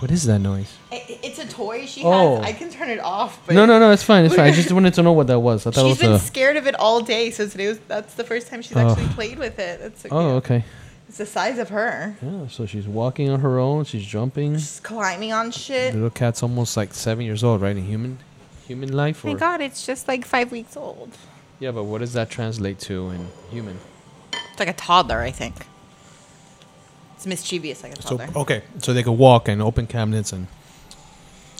What is that noise? It, it's a toy she Oh. has. I can turn it off. But No, no, no. It's fine. It's fine. I just wanted to know what that was. I thought She's it been was a. scared of it all day, so today was that's the first time she's Oh. actually played with it. That's so Oh, cute. okay. It's the size of her. Yeah. So she's walking on her own. She's jumping. She's climbing on shit. The Little cat's almost like seven years old, right? In human, human life. Oh my or- god, it's just like five weeks old. Yeah, but what does that translate to in human? It's like a toddler, I think. It's mischievous like a So toddler. okay, so they could walk and open cabinets and.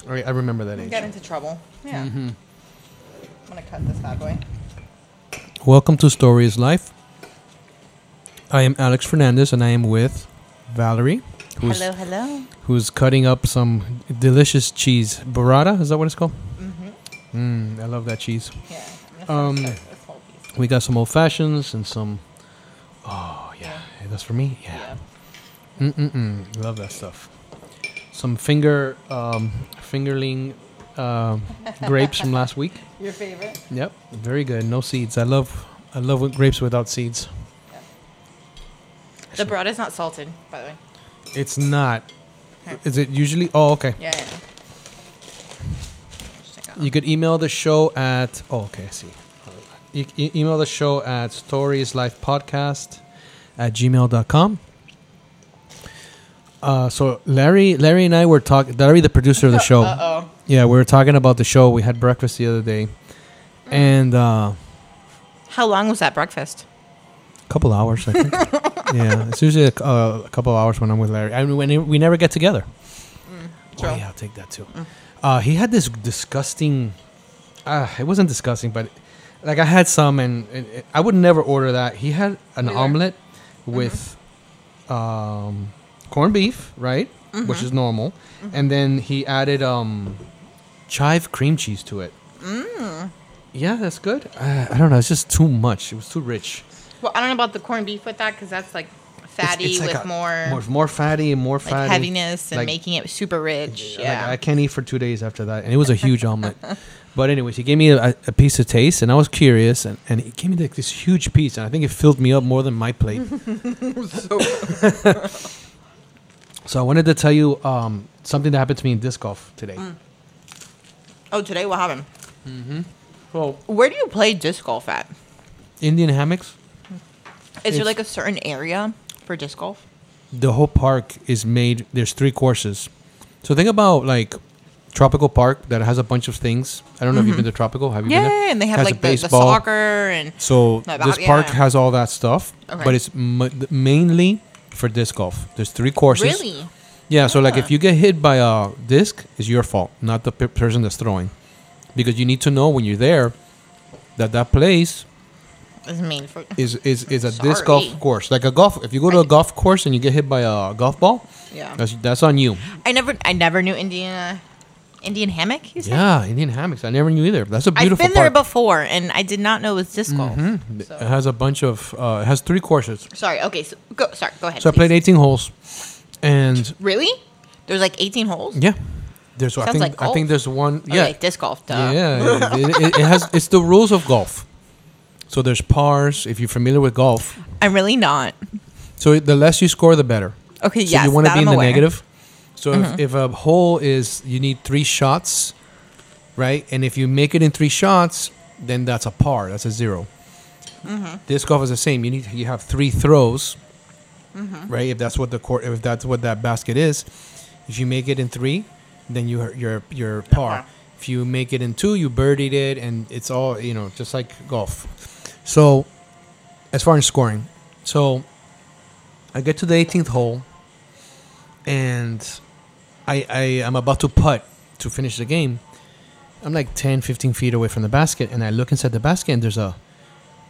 All right, I remember that age. Get into trouble. Yeah. Mm-hmm. I'm gonna cut this bad boy. Welcome to Story is Life. I am Alex Fernandez, and I am with Valerie, who's hello, hello. who's cutting up some delicious cheese burrata. Is that what it's called? Mm-hmm. Mm, I love that cheese. Yeah. I'm gonna Um, start this whole piece. We got some old fashions and some. Oh yeah, that's for me. Yeah. Yeah. Mm mm. Love that stuff. Some finger um, fingerling um, grapes from last week. Your favorite? Yep, very good. No seeds. I love I love grapes without seeds. The bread is not salted, by the way. It's not. Okay. Is it usually? Oh, okay. Yeah, yeah. Just take out- You could email the show at. Oh, okay. I see. You email the show at storyislifepodcast at gmail.com. Uh, so Larry, Larry and I were talking. Larry, the producer of the show. Uh-oh. Yeah, we were talking about the show. We had breakfast the other day, and uh, How long was that breakfast? a couple hours. I think. yeah, it's usually a, c- uh, a couple hours when I'm with Larry. I mean, when we never get together. true. Oh yeah, I'll take that too. Uh, he had this disgusting. Uh, it wasn't disgusting, but like I had some, and, and it- I would never order that. He had an Neither. omelet with um, corned beef, right, which is normal, and then he added um, chive cream cheese to it. Mm. Yeah, that's good. Uh, I don't know. It's just too much. It was too rich. Well, I don't know about the corned beef with that because that's like fatty it's like with a- more, more, more fatty and more like heaviness and like- making it super rich. Yeah. I can't eat for two days after that, and it was a huge omelet. But anyways, he gave me a, a piece of taste, and I was curious, and, and he gave me like this huge piece, and I think it filled me up more than my plate. so I wanted to tell you um, something that happened to me in disc golf today. oh, today what happened? Well, Where do you play disc golf at? Indian hammocks. Is there It's- like a certain area for disc golf? The whole park is made. There's three courses. So think about like tropical park that has a bunch of things. I don't know if you've been to tropical. Have you been there? Mm-hmm. Yeah, and they have Has a like the, the baseball. soccer and So No, this about- park yeah. has all that stuff, Okay. but it's m- mainly for disc golf. There's three courses. really. Yeah. So like, if you get hit by a disc, it's your fault, not the pe- person that's throwing, because you need to know when you're there that that place It's for. is is, is a disc golf course. Like a golf. If you go to a golf course and you get hit by a golf ball, Yeah. that's that's on you. I never, I never knew Indian, Indian hammock. You said? Yeah, Indian hammocks. I never knew either. That's a I've beautiful been there park. before, and I did not know it was disc golf. Mhm. So- It has a bunch of. Uh, it has three courses. Sorry. Okay. So go. Sorry. Go ahead. So I played please. 18 holes, and Really? There's like 18 holes. Yeah. There's I Sounds think like I think golf. there's one Or yeah. like disc golf. Duh. Yeah, it, it, it has it's the rules of golf. So there's pars if you're familiar with golf. I'm really not. So the less you score the better. Okay. So yes. you want to that be in the aware. Negative. So if, if a hole is you need 3 shots, right? And if you make it in 3 shots, then that's a par, that's a 0. Mm-hmm. Disc golf is the same. You need you have 3 throws. Mm-hmm. Right? If that's what the court if that's what that basket is. If you make it in 3, then you you're you're par. If you make it in 2, you birdied it and it's all, you know, just like golf. So as far as scoring. So I get to the 18th hole and I, I am about to putt to finish the game. I'm like 10, 15 feet away from the basket, and I look inside the basket, and there's a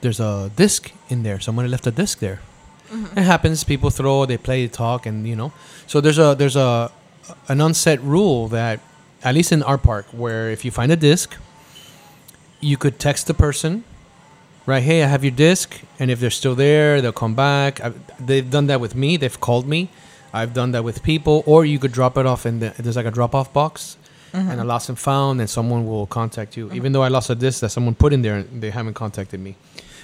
there's a disc in there. Somebody left a disc there. Mm-hmm. It happens. People throw, they play, they talk, and you know. So there's a there's a an unset rule that at least in our park, where if you find a disc, you could text the person, right? Hey, I have your disc, and if they're still there, they'll come back. i they've done that with me. They've called me. I've done that with people, or you could drop it off in the there's like a drop off box, and a mm-hmm. lost and found, and someone will contact you. Mm-hmm. Even though I lost a disc that someone put in there, and they haven't contacted me.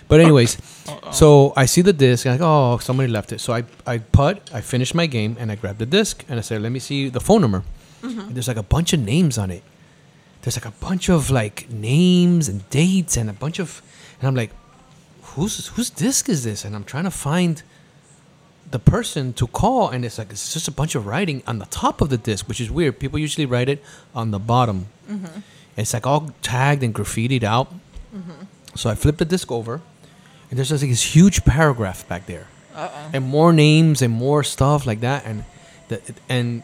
But anyways, so I see the disc, and I go, oh, somebody left it. So I I putt, I finish my game, and I grab the disc, and I say, let me see the phone number. And there's like a bunch of names on it. There's like a bunch of like names and dates and a bunch of, and I'm like, whose whose disc is this? And I'm trying to find the person to call, and it's like it's just a bunch of writing on the top of the disc, which is weird. People usually write it on the bottom. Mm-hmm. It's like all tagged and graffitied out. Mm-hmm. So I flip the disc over, and there's just like this huge paragraph back there, and more names and more stuff like that. And the, and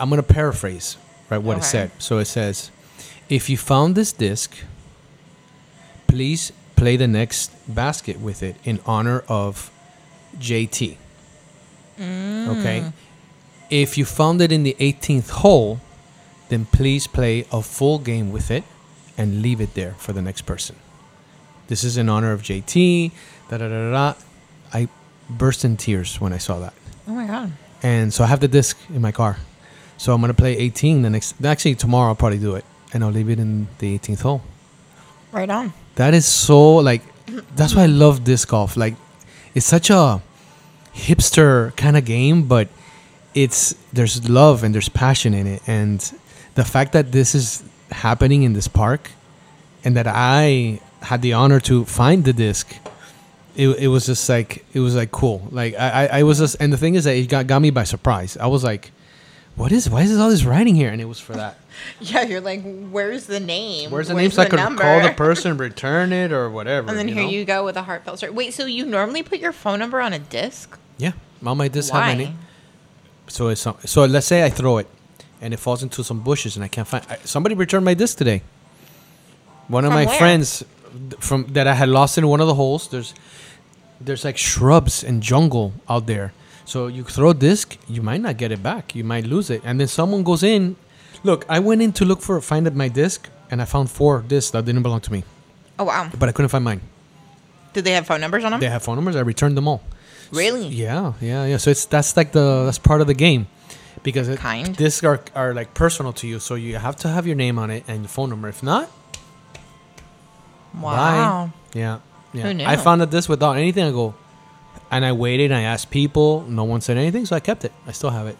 I'm gonna paraphrase right what it said. So it says, if you found this disc, please play the next basket with it in honor of JT. Okay. If you found it in the 18th hole, then please play a full game with it and leave it there for the next person. This is in honor of JT. Da da da da. da. I burst in tears when I saw that, Oh my god. and so I have the disc in my car. So I'm gonna play 18 the next. Actually, tomorrow I'll probably do it, and I'll leave it in the 18th hole. Right on. That is so like. That's why I love disc golf. Like, it's such a hipster kind of game, but it's there's love and there's passion in it, and the fact that this is happening in this park, and that I had the honor to find the disc. It, it was just like it was like cool like I, I, was just and the thing is that it got, got me by surprise I was like what is why is all this writing here and it was for that Yeah, you're like, where's the name? where's the name so I could number? call the person return it or whatever And then you here know? you go with a heartfelt story. Wait, so you normally put your phone number on a disc? Yeah, all my discs have Why? my name. So it's some, so let's say I throw it, and it falls into some bushes, and I can't find. I, somebody returned my disc today. One of From my where? friends from that I had lost in one of the holes. There's there's like shrubs and jungle out there. So you throw a disc, you might not get it back. You might lose it, and then someone goes in. Look, I went in to look for find my disc, and I found four discs that didn't belong to me, Oh wow. but I couldn't find mine. Did they have phone numbers on them? They have phone numbers. I returned them all. Really? Yeah, yeah, yeah. So it's that's like the that's part of the game because it, Kind. discs are are like personal to you. So you have to have your name on it and your phone number. If not, Wow. bye. Yeah, yeah. Who knew? I found that this without anything. I go, and I waited. and I asked people. No one said anything, so I kept it. I still have it.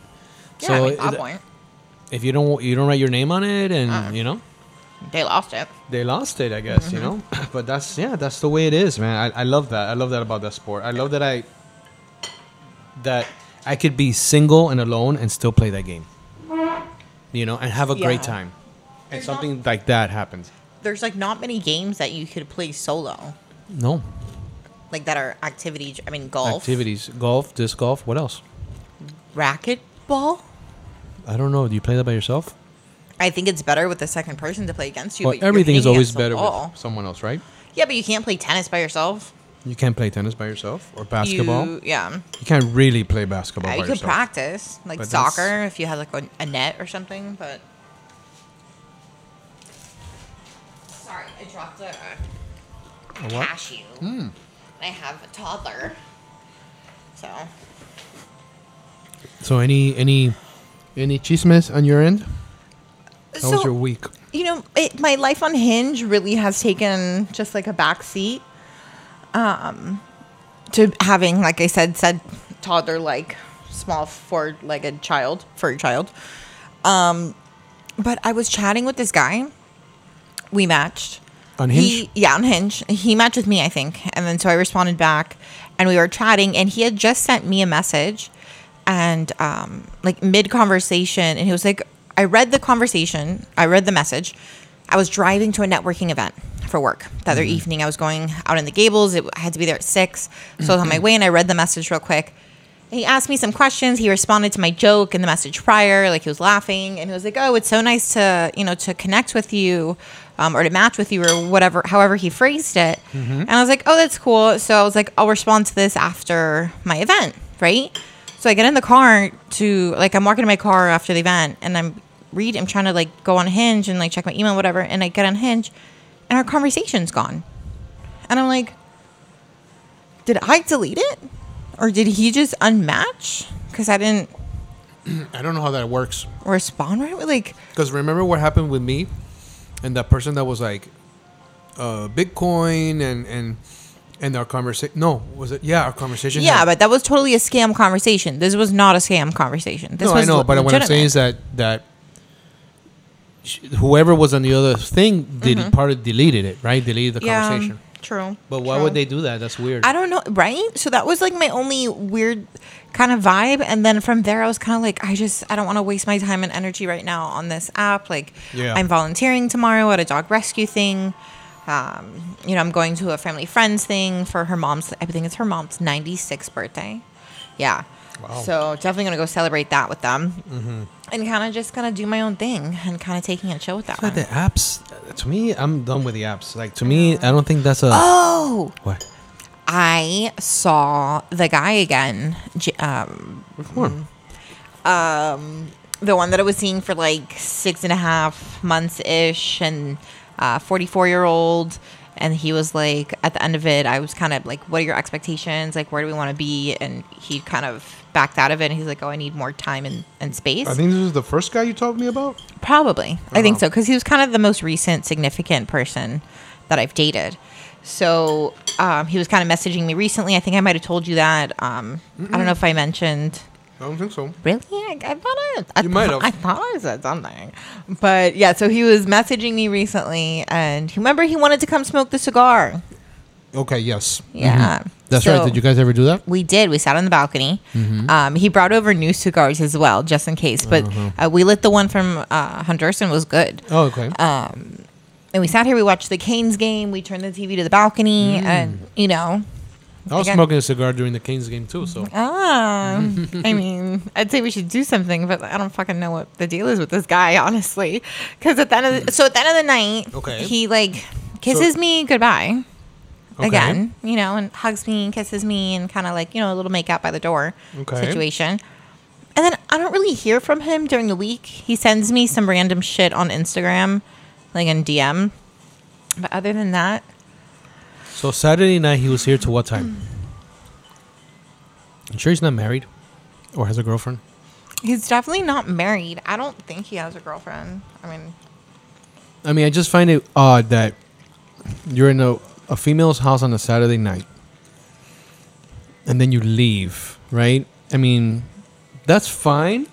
Yeah, so I mean, it- point. if you don't you don't write your name on it, and Uh. you know They lost it. they lost it. I guess you know. Mm-hmm. but that's yeah, that's the way it is, man. I, I love that. I love that about that sport. I love that I that I could be single and alone and still play that game. You know, and have a great Yeah. time. And There's not- something like that happens. There's like not many games that you could play solo. No Like that are activity. I mean, golf, activities, golf, disc golf. What else? racquetball. I don't know. Do you play that by yourself? I think it's better with the second person to play against you. Well, but you're everything is hitting always against the better wall. with someone else, right? Yeah, but you can't play tennis by yourself. You can't play tennis by yourself or basketball. You, yeah. You can't really play basketball Yeah, you could yourself. practice like But soccer if you had like a, a net or something. But sorry, I dropped a, A what? cashew. Hmm. I have a toddler, so So any any any chismes on your end? How so was your week? you know, it, my life on Hinge really has taken just like a back seat um, to having, like I said, said toddler like small four legged child, furry child. Um, but I was chatting with this guy. We matched. On Hinge? He, yeah, on Hinge. He matched with me, I think. And then so I responded back and we were chatting and he had just sent me a message and um like mid conversation and he was like I read the conversation, I read the message. I was driving to a networking event for work the other mm-hmm. evening. I was going out in the Gables. It, I had to be there at six. So I was on my mm-hmm. way and I read the message real quick. He asked me some questions. He responded to my joke in the message prior, like he was laughing, and he was like, "Oh, it's so nice to you know to connect with you, um, or to match with you, or whatever." However he phrased it, mm-hmm. and I was like, "Oh, that's cool." So I was like, "I'll respond to this after my event, right?" So I get in the car to like I'm walking to my car after the event, and I'm read. I'm trying to like go on Hinge and like check my email, whatever, and I get on Hinge, and our conversation's gone, and I'm like, "Did I delete it?" Or did he just unmatch? Because I didn't I don't know how that works. respond right. Like, Because remember what happened with me and that person that was like, uh, Bitcoin and and and our conversation. No, was it? Yeah, our conversation. yeah, had- but that was totally a scam conversation. This was not a scam conversation. This no, was I know. But what I'm saying is that that whoever was on the other thing did part of deleted it, right? Deleted the Mm-hmm. yeah, conversation. true. But why true. would they do that? That's weird. I don't know, right? So that was like my only weird kind of vibe. And then from there, I was kind of like, I just, I don't want to waste my time and energy right now on this app. Like, Yeah. I'm volunteering tomorrow at a dog rescue thing. Um, you know, I'm going to a family friends thing for her mom's, I think it's her mom's 96th birthday. Yeah. Wow. So definitely going to go celebrate that with them. And kind of just going to do my own thing and kind of taking a chill with that one. the apps, to me, I'm done with the apps. Like to me, I don't think that's a Oh, what. I saw the guy again. Um, Which one? um, the one that I was seeing for like six and a half months ish, and uh, 44 year old. And he was like, at the end of it, I was kind of like, what are your expectations? Like, where do we want to be? And he kind of backed out of it. And he's like, oh, I need more time and, and space. I think this is the first guy you told me about. Probably. I think Uh-huh. so. Because he was kind of the most recent significant person that I've dated. So um, he was kind of messaging me recently. I think I might have told you that. Um, I don't know if I mentioned. I don't think so. Really? I, I thought I, I You might have. I thought I said something, but yeah. So he was messaging me recently, and remember he wanted to come smoke the cigar. Okay. Yes. Yeah, Mhm. That's So right. Did you guys ever do that? We did. We sat on the balcony. Mm-hmm. Um, he brought over new cigars as well, just in case. But Uh-huh. uh, we lit the one from uh, Honduras and was good. Oh, okay. Um, and we sat here. We watched the Canes game. We turned the TV to the balcony, Mm. and you know, I was again- smoking a cigar during the Kings game too. So Ah, I mean, I'd say we should do something, but I don't fucking know what the deal is with this guy, honestly. Because at the end of the, so at the end of the night, Okay. he like kisses me goodbye Okay. again, you know, and hugs me and kisses me and kind of like you know a little make out by the door Okay. situation. And then I don't really hear from him during the week. He sends me some random shit on Instagram, like in DM. But other than that, So Saturday night he was here to what time? I'm sure he's not married or has a girlfriend? he's definitely not married. I don't think he has a girlfriend. I mean, I mean, I just find it odd that you're in a, a female's house on a Saturday night and then you leave, right? I mean, that's fine.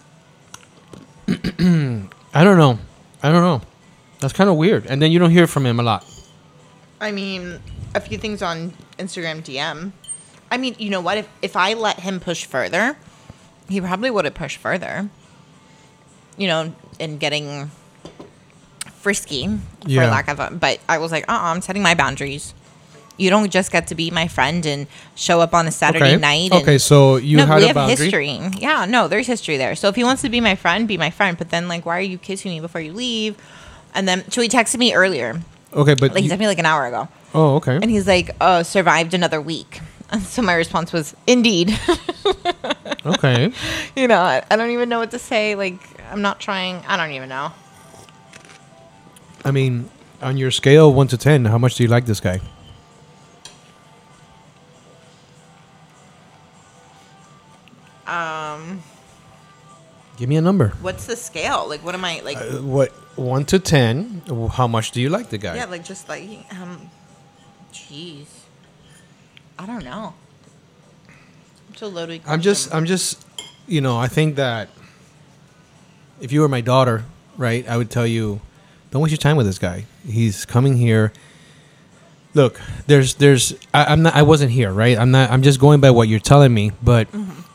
I don't know. I don't know. That's kind of weird. And then you don't hear from him a lot. I mean, a few things on Instagram DM. I mean, you know what? If if I let him push further, he probably would have pushed further. You know, in getting frisky, Yeah. for lack of a. But I was like, uh, uh I'm setting my boundaries. You don't just get to be my friend and show up on a Saturday okay. night. And, okay, so you no, had we a have boundary. history. Yeah, no, there's history there. So if he wants to be my friend, be my friend. But then, like, why are you kissing me before you leave? And then, so he texted me earlier. Okay, but Like, he texted me like an hour ago. oh, okay. And he's like, "Oh, survived another week." And so my response was, "Indeed." okay. you know, I, I don't even know what to say. Like, I'm not trying. I don't even know. I mean, on your scale 1 to 10, how much do you like this guy? Um, Give me a number. what's the scale? Like, what am I like? Uh, what 1 to 10, how much do you like the guy? yeah, like just like um, jeez, I don't know. It's a loaded. I'm just. I'm just, you know, I think that if you were my daughter, right, I would tell you, don't waste your time with this guy. He's coming here. Look, there's, there's, I, I'm not, I wasn't here, right? I'm not, I'm just going by what you're telling me. But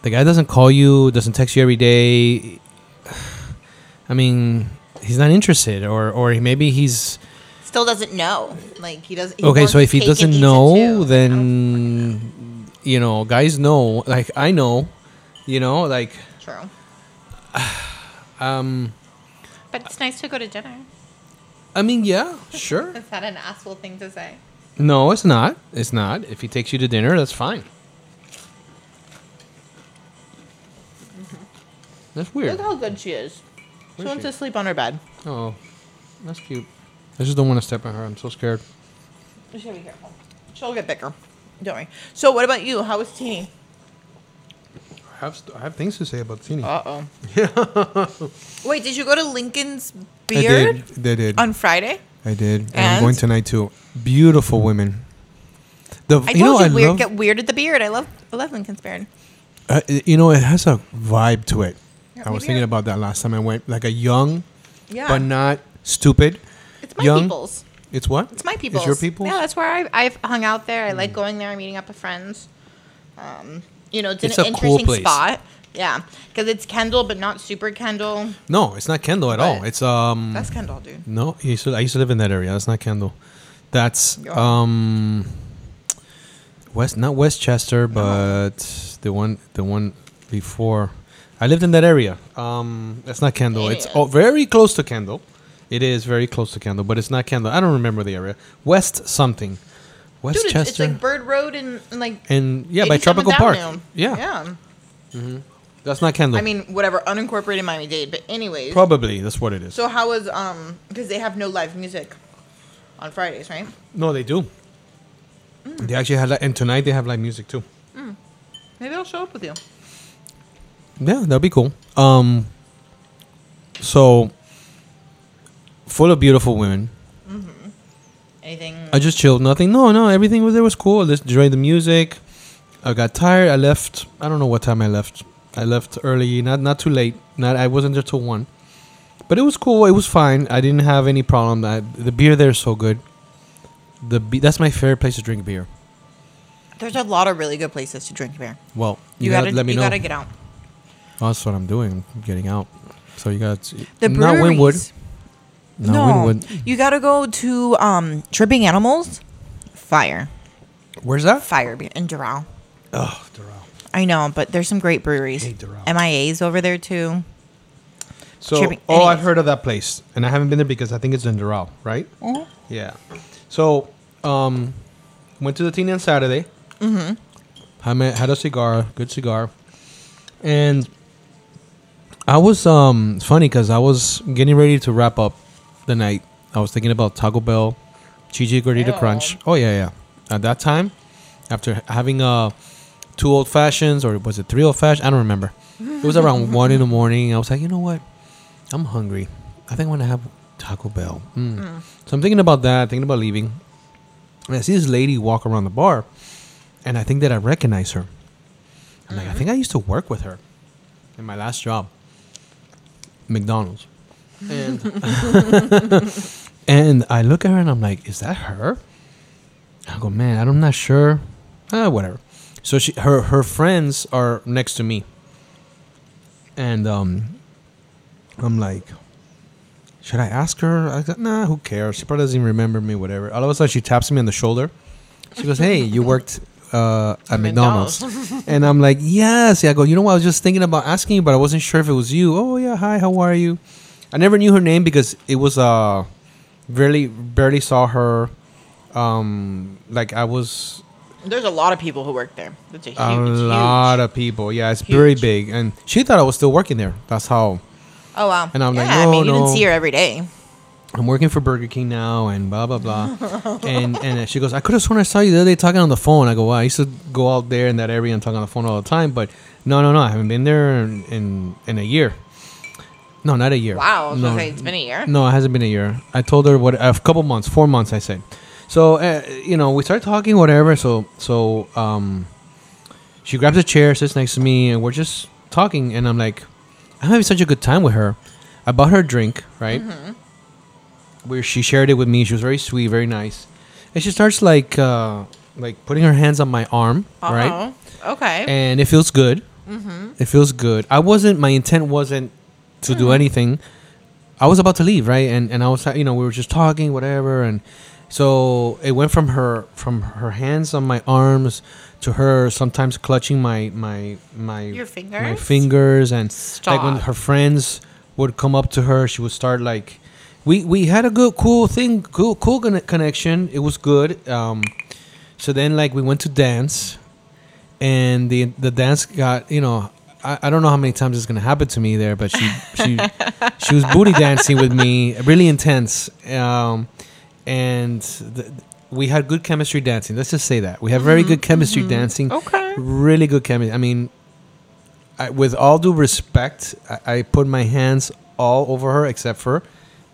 the guy doesn't call you, doesn't text you every day. I mean, he's not interested, or, or maybe he's still doesn't know. Like he doesn't. he okay. So if he doesn't know, too. then you know, guys know. Like I know, you know, like true. um. But it's nice to go to dinner. I mean, yeah, sure. Is that an asshole thing to say? No, it's not. It's not. If he takes you to dinner, that's fine. That's weird. Look how good she is. She wants she? to sleep on her bed. Oh, that's cute. I just don't want to step on her. I'm so scared. Just gotta be careful. She'll get bigger. Don't worry. So, what about you? How was Tini? I have st- I have things to say about Tini. Uh oh. Yeah. Wait, did you go to Lincoln's I Beard did. They did. on Friday? I did. And, I'm going tonight too. Beautiful women. The I you told know you, I weird, love. get weird at the beard. I love, I love Lincoln's Beard. Uh, you know, it has a vibe to it. Yeah, I was thinking about that last time I went, like a young, Yeah. but not stupid. It's my young. people's. It's what? It's my people's. It's your people's. Yeah, that's where I, I've hung out there. I like going there, meeting up with friends. Um, you know, it's, It's an a cool interesting place. spot. Yeah, because it's Kendall, but not super Kendall. No, it's not Kendall at all. But- It's um. That's Kendall, dude. No, I used to, I used to live in that area. That's not Kendall. That's Yeah. um West not Westchester, but the one the one before. I lived in that area. Um that's not Kendall. It's oh, very close to Kendall. It is very close to Kendall, but it's not Kendall. I don't remember the area. West something. Dude, Westchester. it's, it's like Bird Road and, and like and yeah, by 87th Tropical Park. Avenue. Yeah, yeah. That's not Kendall. I mean, whatever, unincorporated Miami Dade. But anyways, probably that's what it is. so how was um? Because they have no live music on Fridays, right? no, they do. Mm. They actually had, li- and tonight they have live music too. Maybe I'll show up with you. Yeah, that'd be cool. Um, so full of beautiful women. Mm-hmm. Anything? I just chilled. Nothing. No, no. Everything was there was cool. I just enjoyed the music. I got tired. I left. I don't know what time I left. I left early. Not not too late. Not. I wasn't there till one. But it was cool. It was fine. I didn't have any problem. I, the beer there is so good. The be- that's my favorite place to drink beer. There's a lot of really good places to drink beer. Well, You, you, gotta, gotta, let me you know. gotta get out. Oh, that's what I'm doing. I'm getting out. So you got The breweries. not Wynwood. breweries. No, no, Wynwood. you gotta go to um Tripping Animals. Fire, Where's that? fire beer in Doral. Oh, Doral. I know, but there's some great breweries. MIA's over there too. So, Tripping- oh, I've anyways. heard of that place, and I haven't been there because I think it's in Doral, right? Yeah. So, um, went to the teen on Saturday. Mm-hmm. Had, my, had a cigar, good cigar, and I was um funny because I was getting ready to wrap up the night. I was thinking about Taco Bell, Cheesy Gordita. Crunch. Oh yeah, yeah. At that time, after having uh two old fashions or was it three old fashions? I don't remember. It was around one in the morning. I was like, you know what? I'm hungry. I think I'm gonna have Taco Bell. Mm. So I'm thinking about that. Thinking about leaving. And I see this lady walk around the bar, and I think that I recognize her. I'm like, I think I used to work with her in my last job, McDonald's. And and I look at her and I'm like, is that her? I go, man, I'm not sure. Ah, whatever. So she, her, her friends are next to me, and um, I'm like, should I ask her? I said, nah, who cares? She probably doesn't even remember me. Whatever. All of a sudden, she taps me on the shoulder. She goes, hey, you worked uh, at McDonald's. and I'm like, yes. Yeah, I go, you know what? I was just thinking about asking you, but I wasn't sure if it was you. Oh, yeah. Hi, how are you? I never knew her name because it was, uh, barely, barely saw her. Um, like I was There's a lot of people who work there. That's a huge. a lot huge. of people. Yeah, it's very big. And she thought I was still working there. That's how Oh wow. And I'm yeah, like, I no, mean, you no. didn't see her every day. I'm working for Burger King now and blah blah blah. and and she goes, I could have sworn I saw you the other day talking on the phone. I go, well, I used to go out there in that area and talk on the phone all the time, but no, no, no, I haven't been there in in, in a year. No, not a year. Wow. I no, it's been a year. no, it hasn't been a year. I told her what a couple months, four months. I said. So uh, you know, we started talking, whatever. So so um, she grabs a chair, sits next to me, and we're just talking. And I'm like, I'm having such a good time with her. I bought her a drink, right? Where she shared it with me. She was very sweet, very nice, and she starts like uh, like putting her hands on my arm, right? Uh-oh. Okay. and it feels good. It feels good. I wasn't. My intent wasn't to do anything. I was about to leave, right? And and I was, you know, we were just talking, whatever, and so it went from her from her hands on my arms to her sometimes clutching my my my Your my fingers? fingers, and like when her friends would come up to her, she would start like. We, we had a good cool thing cool cool conne- connection it was good um so then like we went to dance and the the dance got you know I, I don't know how many times it's gonna happen to me there but she she she was booty dancing with me really intense um and th- we had good chemistry dancing let's just say that we have very good chemistry dancing Okay. really good chemistry i mean I, with all due respect I, I put my hands all over her except for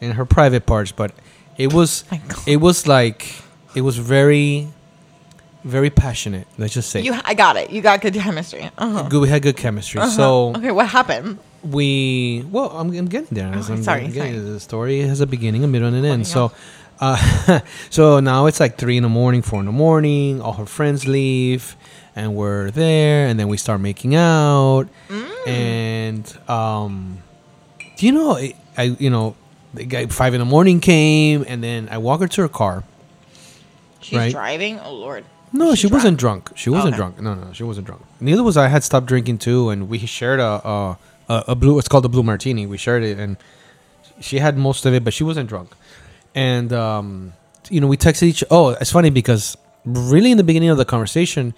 in her private parts but it was it was like it was very very passionate let's just say You, I got it. You got good chemistry. Uh-huh. good we had good chemistry Uh-huh. so okay, what happened? we well, I'm, I'm getting there. Okay, I'm sorry, getting sorry. The story has a beginning, a middle, and an end. Well, So, uh, so now it's like three in the morning, four in the morning. All her friends leave, and we're there, and then we start making out, Mm. and um, do you know? I, I you know, the guy five in the morning came, and then I walk her to her car. She's Right. driving. Oh Lord. No, she, she wasn't drunk. She wasn't Okay. drunk. No, no, she wasn't drunk. Neither was I. I had stopped drinking too, and we shared a a, a, a blue. It's called the blue martini. We shared it, and she had most of it, but she wasn't drunk. And um, you know, we texted each. Oh, it's funny because really in the beginning of the conversation,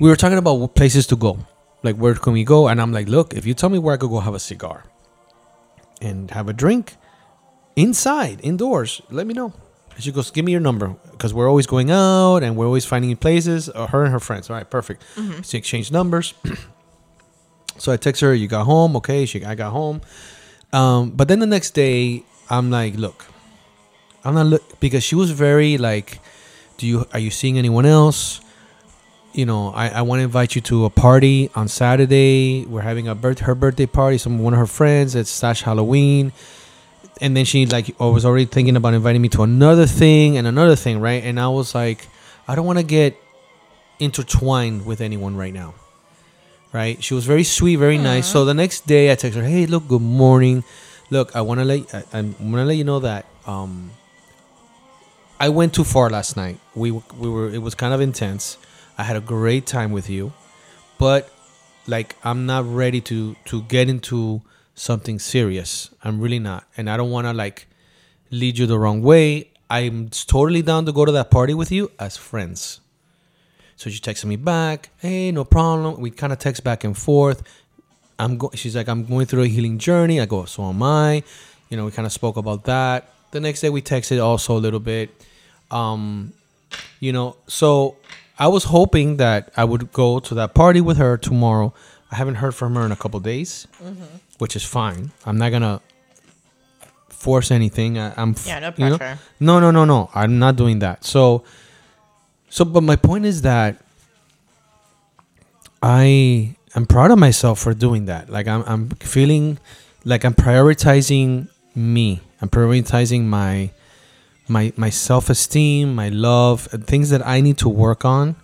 we were talking about places to go, like where can we go? And I'm like, look, if you tell me where I could go have a cigar and have a drink inside, indoors, let me know. And she goes, give me your number because we're always going out and we're always finding places. Uh, her and her friends. All right, perfect. She exchanged numbers. so I text her, you got home? Okay, she, I got home. Um, but then the next day, I'm like, look, I'm not look because she was very like, do you are you seeing anyone else? You know, I, I want to invite you to a party on Saturday. We're having a birth her birthday party. Some one of her friends. It's slash Halloween and then she like oh, was already thinking about inviting me to another thing and another thing, right? And I was like, I don't want to get intertwined with anyone right now, right? She was very sweet, very nice. So the next day, I text her, Hey, look, good morning. Look, I want to let I, I'm gonna let you know that um, I went too far last night. We we were it was kind of intense. I had a great time with you, but like I'm not ready to to get into something serious. I'm really not, and I don't want to like lead you the wrong way. I'm totally down to go to that party with you as friends. So she texted me back, "Hey, no problem." We kind of text back and forth. I'm go- she's like, "I'm going through a healing journey." I go, "So am I." You know, we kind of spoke about that. The next day we texted also a little bit. Um, you know, so I was hoping that I would go to that party with her tomorrow. I haven't heard from her in a couple days, which is fine. I'm not gonna force anything. I, I'm f- Yeah, no you know? pressure. No, no, no, no. I'm not doing that. So, so, but my point is that I am proud of myself for doing that. Like I'm, I'm feeling like I'm prioritizing me. I'm prioritizing my, my, my self esteem, my love, and things that I need to work on,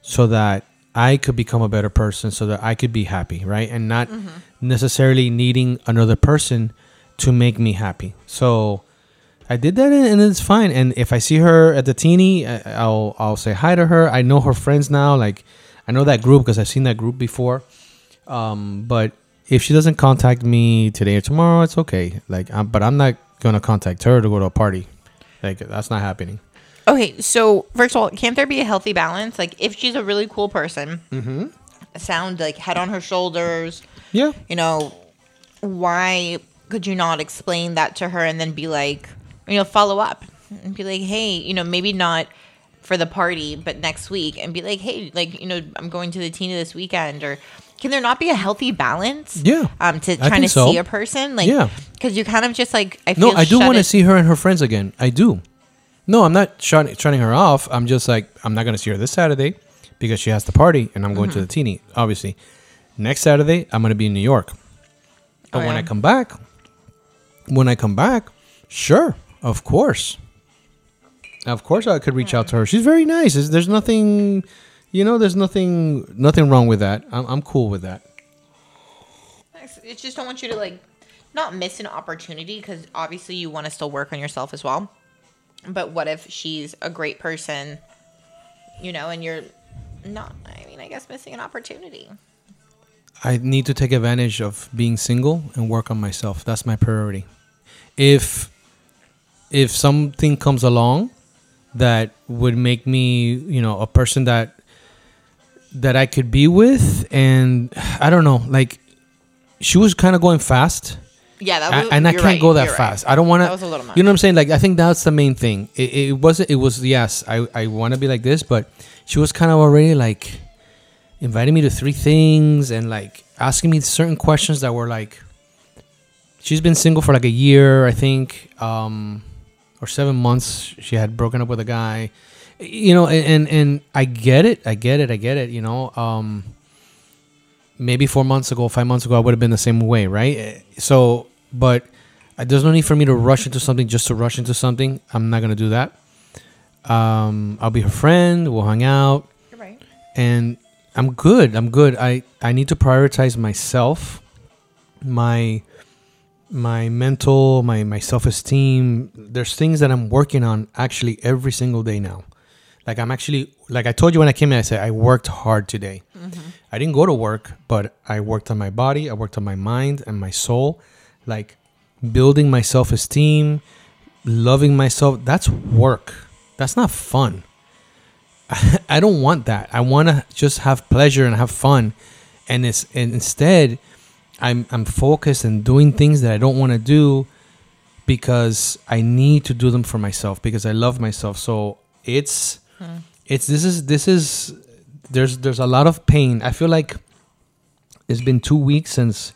so that I could become a better person, so that I could be happy, right, and not necessarily needing another person to make me happy. So. I did that and it's fine. And if I see her at the Tini, I'll I'll say hi to her. I know her friends now. Like I know that group because I've seen that group before. Um, but if she doesn't contact me today or tomorrow, it's okay. Like, i but I'm not gonna contact her to go to a party. Like that's not happening. Okay, so first of all, can't there be a healthy balance? Like, if she's a really cool person, Mm-hmm. sound like head on her shoulders, Yeah. you know, why could you not explain that to her and then be like, you know, follow up and be like, hey, you know, maybe not for the party, but next week, and be like, hey, like, you know, I'm going to the Tina this weekend, or can there not be a healthy balance? Yeah, Um, to I trying to so. see a person, like, Yeah. because you kind of just like I feel No, I do want to see her and her friends again. I do. No, I'm not shutting, shutting her off. I'm just like I'm not gonna see her this Saturday because she has the party and I'm going Mm-hmm. to the Tini. Obviously, next Saturday I'm gonna be in New York. But Oh, when. I come back, when I come back, sure, of course, of course I could reach out to her. She's very nice. There's nothing, you know, there's nothing, nothing wrong with that. I'm, I'm cool with that. It's just don't want you to like not miss an opportunity because obviously you want to still work on yourself as well. But what if she's a great person, you know, and you're not? I mean, I guess missing an opportunity. I need to take advantage of being single and work on myself. That's my priority. If if something comes along that would make me, you know, a person that that I could be with and I don't know, like she was kind of going fast Yeah, that was, and I can't right, go that right. fast. I don't want to. That was a little much. You know what I'm saying? Like I think that's the main thing. It, it wasn't. It was yes. I I want to be like this, but she was kind of already like inviting me to three things and like asking me certain questions that were like. She's been single for like a year, I think, um, or seven months. She had broken up with a guy, you know, and and, I get it. I get it. I get it. You know, um, maybe four months ago, five months ago, I would have been the same way, right? So, but uh, there's no need for me to rush into something just to rush into something. I'm not gonna do that. Um, I'll be her friend. We'll hang out, You're right. and I'm good. I'm good. I I need to prioritize myself, my my mental, my my self esteem. There's things that I'm working on actually every single day now. Like I'm actually like I told you when I came in, I said I worked hard today. Mm-hmm. I didn't go to work, but I worked on my body, I worked on my mind and my soul, like building my self esteem, loving myself. That's work. That's not fun. I don't want that. I want to just have pleasure and have fun, and it's and instead, I'm I'm focused and doing things that I don't want to do because I need to do them for myself because I love myself. So it's it's this is this is there's there's a lot of pain. I feel like it's been two weeks since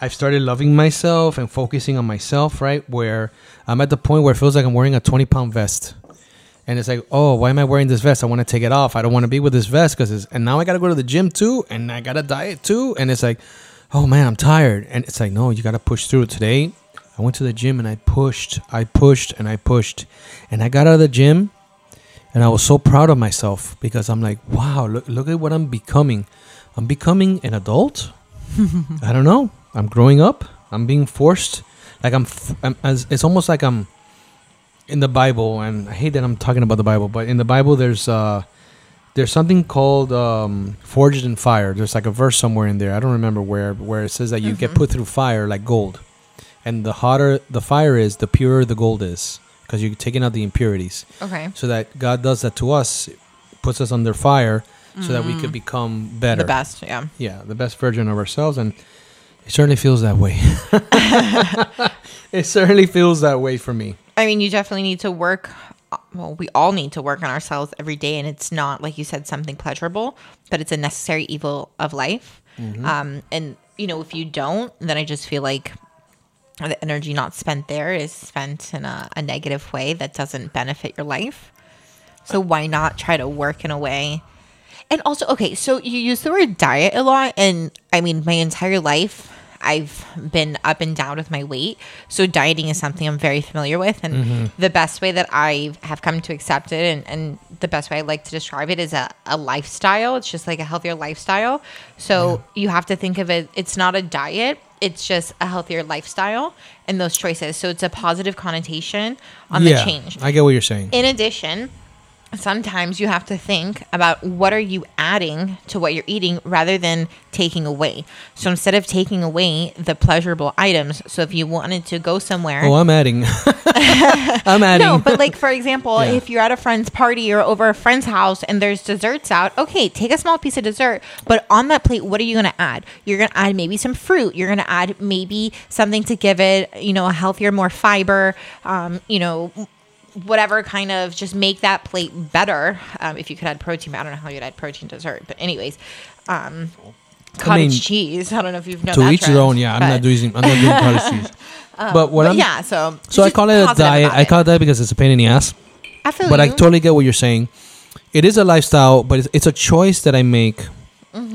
I've started loving myself and focusing on myself. Right where I'm at the point where it feels like I'm wearing a 20 pound vest. And it's like, oh, why am I wearing this vest? I want to take it off. I don't want to be with this vest because it's, and now I got to go to the gym too, and I got to diet too. And it's like, oh man, I'm tired. And it's like, no, you got to push through. Today, I went to the gym and I pushed, I pushed, and I pushed. And I got out of the gym and I was so proud of myself because I'm like, wow, look, look at what I'm becoming. I'm becoming an adult. I don't know. I'm growing up. I'm being forced. Like I'm, f- I'm as, it's almost like I'm in the Bible, and I hate that I'm talking about the Bible, but in the Bible, there's uh, there's something called um, forged in fire. There's like a verse somewhere in there. I don't remember where, where it says that you get put through fire like gold, and the hotter the fire is, the purer the gold is, because you're taking out the impurities. Okay. So that God does that to us, puts us under fire, so that we mm. could become better. The best. Yeah. Yeah, the best version of ourselves, and it certainly feels that way. it certainly feels that way for me. I mean, you definitely need to work. Uh, well, we all need to work on ourselves every day, and it's not like you said something pleasurable, but it's a necessary evil of life. Mm-hmm. Um, and you know, if you don't, then I just feel like the energy not spent there is spent in a, a negative way that doesn't benefit your life. So why not try to work in a way? And also, okay, so you use the word diet a lot, and I mean, my entire life, I've been up and down with my weight. So dieting is something I'm very familiar with, and mm-hmm. the best way that I have come to accept it, and, and the best way I like to describe it is a, a lifestyle. It's just like a healthier lifestyle. So you have to think of it. It's not a diet. It's just a healthier lifestyle and those choices. So it's a positive connotation on the change. I get what you're saying. In addition, sometimes you have to think about what are you adding to what you're eating rather than taking away. So instead of taking away the pleasurable items, so if you wanted to go somewhere, oh, I'm adding. I'm adding. no, but like for example, Yeah. if you're at a friend's party or over a friend's house and there's desserts out, okay, take a small piece of dessert, but on that plate, what are you going to add? You're going to add maybe some fruit. You're going to add maybe something to give it, you know, a healthier, more fiber, um, you know, whatever kind of just make that plate better. Um, if you could add protein, but I don't know how you'd add protein to dessert, but anyways, um, cottage mean, cheese. I don't know if you've known to that each their own. Yeah, I'm not doing. I'm not doing cottage cheese. but what But I'm yeah, so so I call it a diet. I call it that because it's a pain in the ass. I feel But I totally get what you're saying. It is a lifestyle, but it's, it's a choice that I make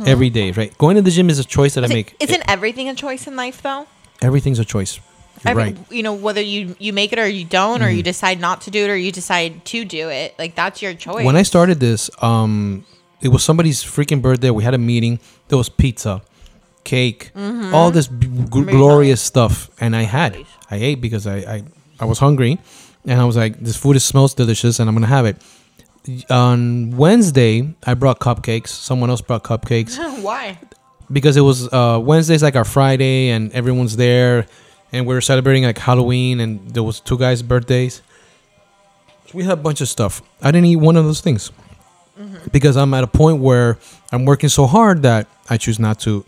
every day. Right, going to the gym is a choice that I make. Isn't everything a choice in life, though? Everything's a choice. You're Every- right. You know, whether you you make it or you don't, or Mm-hmm. you decide not to do it, or you decide to do it, like that's your choice. When I started this, um, it was somebody's freaking birthday. We had a meeting. There was pizza, cake, all this g- glorious stuff, and I had. I ate because I, I I was hungry, and I was like, this food is, smells delicious, and I'm gonna have it. On Wednesday, I brought cupcakes. Someone else brought cupcakes why? because it was uh, Wednesday's like our Friday, and everyone's there, and we were celebrating like Halloween, and there was two guys' birthdays. So we had a bunch of stuff. I didn't eat one of those things because I'm at a point where I'm working so hard that I choose not to.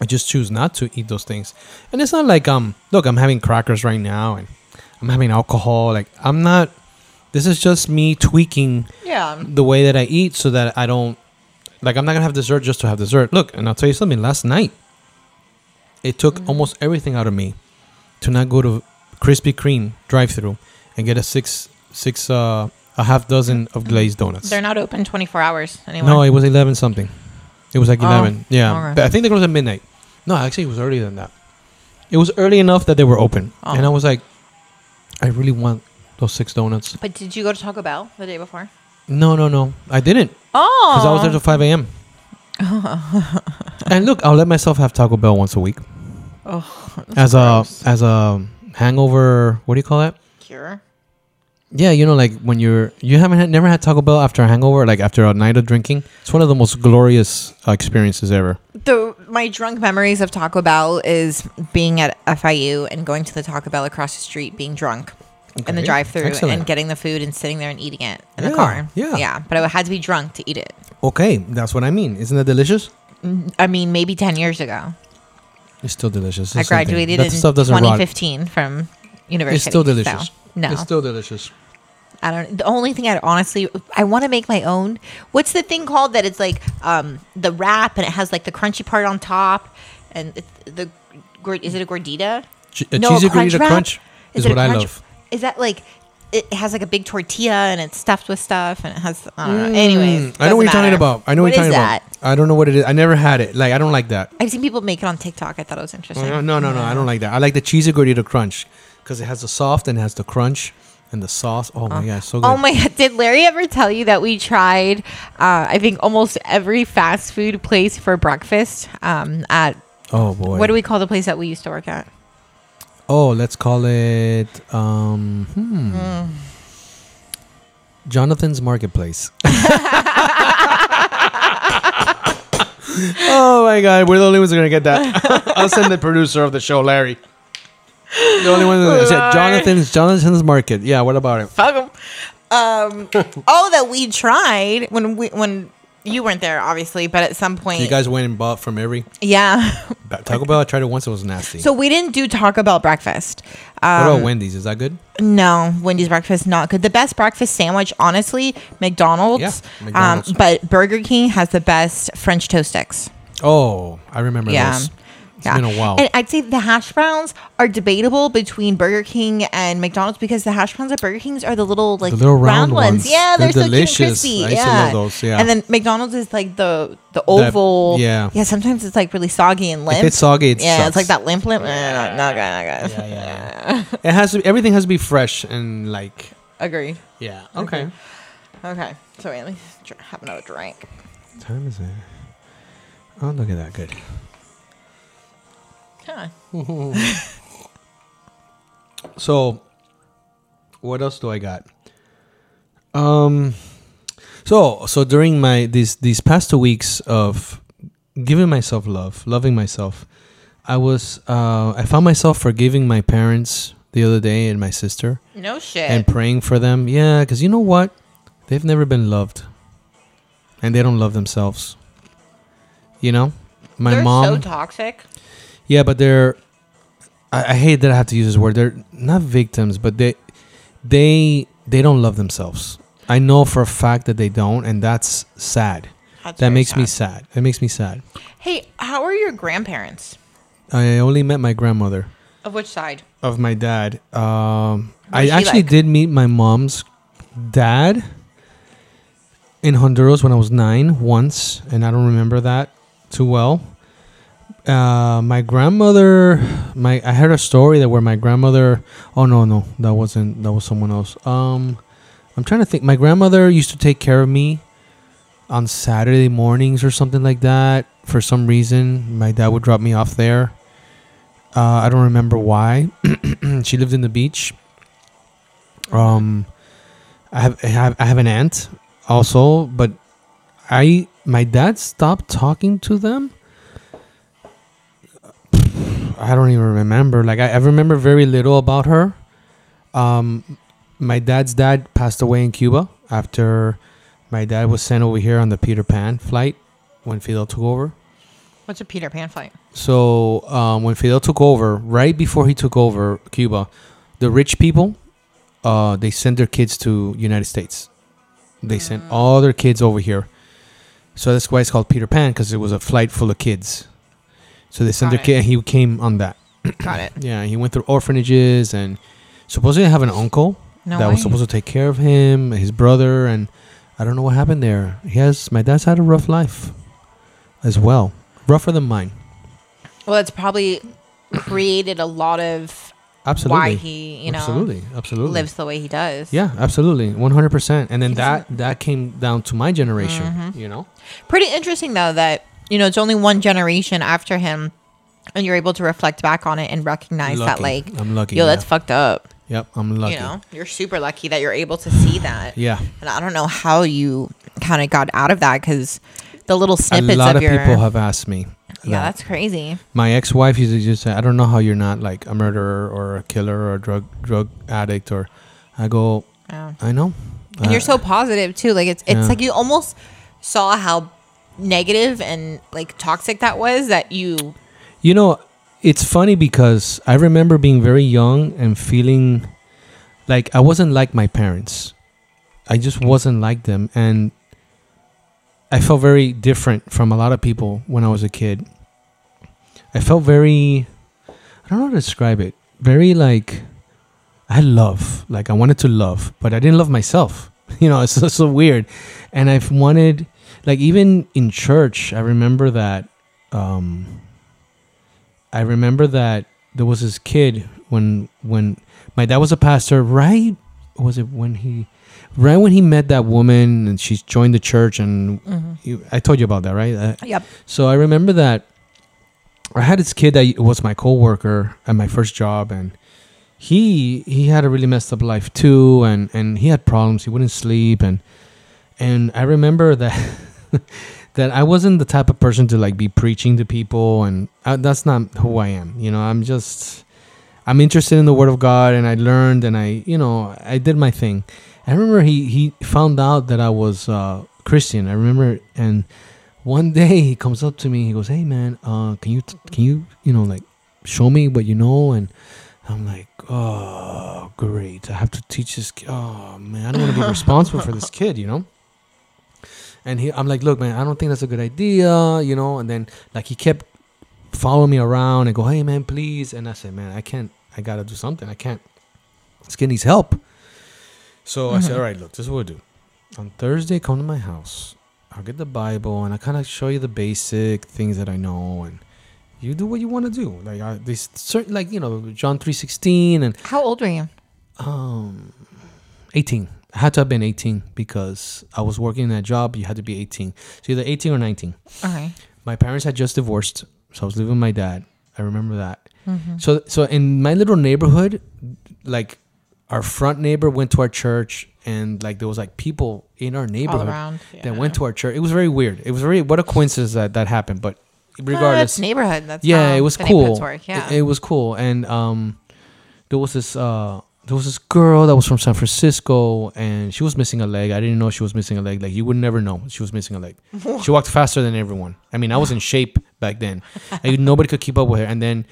I just choose not to eat those things, and it's not like um look I'm having crackers right now and I'm having alcohol. Like I'm not. This is just me tweaking Yeah. the way that I eat so that I don't like I'm not gonna have dessert just to have dessert. Look, and I'll tell you something. Last night, it took almost everything out of me to not go to Krispy Kreme drive-through and get a six six uh a half dozen of glazed donuts. They're not open 24 hours anymore. no, it was eleven something. It was like Oh, eleven. Yeah, okay. but I think they closed at midnight. No, actually, it was earlier than that. It was early enough that they were open, Oh. and I was like, I really want those six donuts. But did you go to Taco Bell the day before? No, no, no, I didn't Oh, because I was there till five a.m. and look, I'll let myself have Taco Bell once a week oh, as a as a hangover. What do you call that? cure. Yeah, you know, like when you're you haven't had, never had Taco Bell after a hangover, like after a night of drinking. It's one of the most glorious uh, experiences ever. The my drunk memories of Taco Bell is being at FIU and going to the Taco Bell across the street, being drunk in the drive-through and getting the food and sitting there and eating it in Yeah, the car. yeah. yeah. But I had to be drunk to eat it. Okay, that's what I mean. Isn't that delicious? I mean, maybe ten years ago. It's still delicious. I It's something. graduated That in stuff doesn't rot. 2015 from university. It's still so, delicious. no, It's still delicious. I don't. The only thing I'd honestly, I want to make my own. What's the thing called that? It's like um the wrap and it has like the crunchy part on top, and it's the gor- is it a gordita? Ch- a cheesy gordita wrap? crunch is, it a what I love. Is that like it has like a big tortilla and it's stuffed with stuff and it has. I don't know. Anyways, Mm, I know what you're talking about. I know what, What you're is talking that? about. I don't know what it is. I never had it. Like I don't like that. I've seen people make it on TikTok. I thought it was interesting. No, no, no, no. I don't like that. I like the cheesy gordita crunch because it has the soft and it has the crunch and the sauce. Oh my god, so good. Oh my god! Did Larry ever tell you that we tried? Uh, I think almost every fast food place for breakfast. Um, at oh boy. what do we call the place that we used to work at? Oh, let's call it um hmm. Jonathan's Marketplace. oh my god, we're the only ones who are gonna get that. I'll send the producer of the show, Larry. The only one that said Jonathan's Jonathan's Market. Yeah, what about it? Fuck 'em. Um, oh, that we tried when we when you weren't there, obviously, but at some point, You guys went and bought from every yeah. Taco Bell. I tried it once. It was nasty. so we didn't do Taco Bell breakfast. what Um, about Wendy's? Is that good? No, Wendy's breakfast not good. The best breakfast sandwich, honestly, McDonald's. Yeah, McDonald's. Um, but Burger King has the best French toast sticks. Oh, I remember Yeah. those. It's been a while. And I'd say the hash browns are debatable between Burger King and McDonald's because the hash browns at Burger King's are the little like The little round ones. Yeah, they're, They're so delicious. cute and crispy. I yeah. love those, yeah. And then McDonald's is like the the oval. yeah. Yeah. Sometimes it's like really soggy and limp. it's soggy, it yeah, sucks. it's like that limp limp. Eh, not, good. Not good. yeah, yeah. it has to. Be, everything has to be fresh and like. Agree. Yeah. Okay. Okay. So wait, let me have another drink. What time is it? Oh, look at that. Good. Huh. So, what else do I got? Um, so so during my these these past two weeks of giving myself love, loving myself, I was uh, I found myself forgiving my parents the other day and my sister No shit. and praying for them. Yeah, because you know what, they've never been loved, and they don't love themselves. You know, my They're mom. so toxic. Yeah, but they're. I, I hate that I have to use this word. They're not victims, but they, they, they don't love themselves. I know for a fact that they don't, and that's sad. That's that makes me sad. sad. That makes me sad. Hey, how are your grandparents? I only met my grandmother Of which side? of my dad. Um, I actually like? did meet my mom's dad in Honduras when I was nine once, and I don't remember that too well. Uh, my grandmother, my I heard a story that where my grandmother. Oh no, no, that wasn't. That was someone else. Um, I'm trying to think. My grandmother used to take care of me on Saturday mornings or something like that. For some reason, my dad would drop me off there. Uh, I don't remember why. she lived in the beach. Um, I have, I have I have an aunt also, but I my dad stopped talking to them. I don't even remember. Like I, I remember very little about her. Um, my dad's dad passed away in Cuba after my dad was sent over here on the Peter Pan flight when Fidel took over. What's a Peter Pan flight? So um, when Fidel took over, right before he took over Cuba, the rich people, uh, they sent their kids to United States. They sent all their kids over here. So that's why it's called Peter Pan because it was a flight full of kids. So they sent Got their it. kid, and he came on that. Got it. Yeah, he went through orphanages and supposedly I have an uncle No that way. was supposed to take care of him, his brother, and I don't know what happened there. He has my dad's had a rough life, as well, rougher than mine. Well, it's probably created a lot of Absolutely. why he, you know, absolutely, absolutely lives the way he does. Yeah, absolutely, one hundred percent. And then that that came down to my generation. Mm-hmm. You know, Pretty interesting though that you know it's only one generation after him, and you're able to reflect back on it and recognize that like, I'm lucky. yo, yeah. that's fucked up. Yep, I'm lucky. You know, you're super lucky that you're able to see that. Yeah, And I don't know how you kind of got out of that because the little snippets. a lot of, of your people have asked me. yeah, that. that's crazy. my ex-wife used to just say, "I don't know how you're not like a murderer or a killer or a drug drug addict." Or I go, Yeah. "I know." And you're Uh, so positive too. Like it's it's Yeah. like you almost saw how negative and like toxic that was that you You know, it's funny because I remember being very young and feeling like I wasn't like my parents. I just wasn't like them. And I felt very different from a lot of people when I was a kid. I felt very, I don't know how to describe it. Very like, I love. Like I wanted to love, but I didn't love myself. You know, it's so, so weird. And I've wanted, like, even in church, I remember that. Um, I remember that there was this kid when when my dad was a pastor. Right? Was it when he? Right when he met that woman and she joined the church and you, I told you about that, right? Uh, Yep. so I remember that I had this kid that was my coworker at my first job, and he he had a really messed up life too, and and he had problems. He wouldn't sleep, and and I remember that that I wasn't the type of person to like be preaching to people, and I, that's not who I am. You know, I'm just I'm interested in the Word of God, and I learned, and I you know I did my thing. I remember he he found out that I was uh, Christian. I remember, and one day he comes up to me. He goes, "Hey man, uh, can you can you you know like show me what you know?" And I'm like, "Oh, great! I have to teach this. Kid. Oh man, I don't want to be responsible for this kid, you know." And he, I'm like, "Look, man, I don't think that's a good idea, you know." And then like he kept following me around and go, "Hey man, please." And I said, "Man, I can't. I gotta do something. I can't. Needs help." So I said, "All right, look, this is what we'll do. On Thursday, come to my house." I'll get the Bible and I kind of show you the basic things that I know, and you do what you want to do. Like I, this certain, like you know, John three sixteen and How old were you? um, eighteen. I had to have been eighteen because I was working in that job. You had to be eighteen, so either eighteen or nineteen. Okay. My parents had just divorced, so I was living with my dad. I remember that. So, so in my little neighborhood, like our front neighbor went to our church, and like there was like people in our neighborhood around. that went to our church. It was very weird. It was very what a coincidence that that happened. But regardless, That's neighborhood. That's yeah, it was cool. Work. Yeah. It, it was cool, and um, there was this uh, there was this girl that was from San Francisco, and she was missing a leg. I didn't know she was missing a leg. Like you would never know she was missing a leg. she walked faster than everyone. I mean, I was in shape back then. and nobody could keep up with her. And then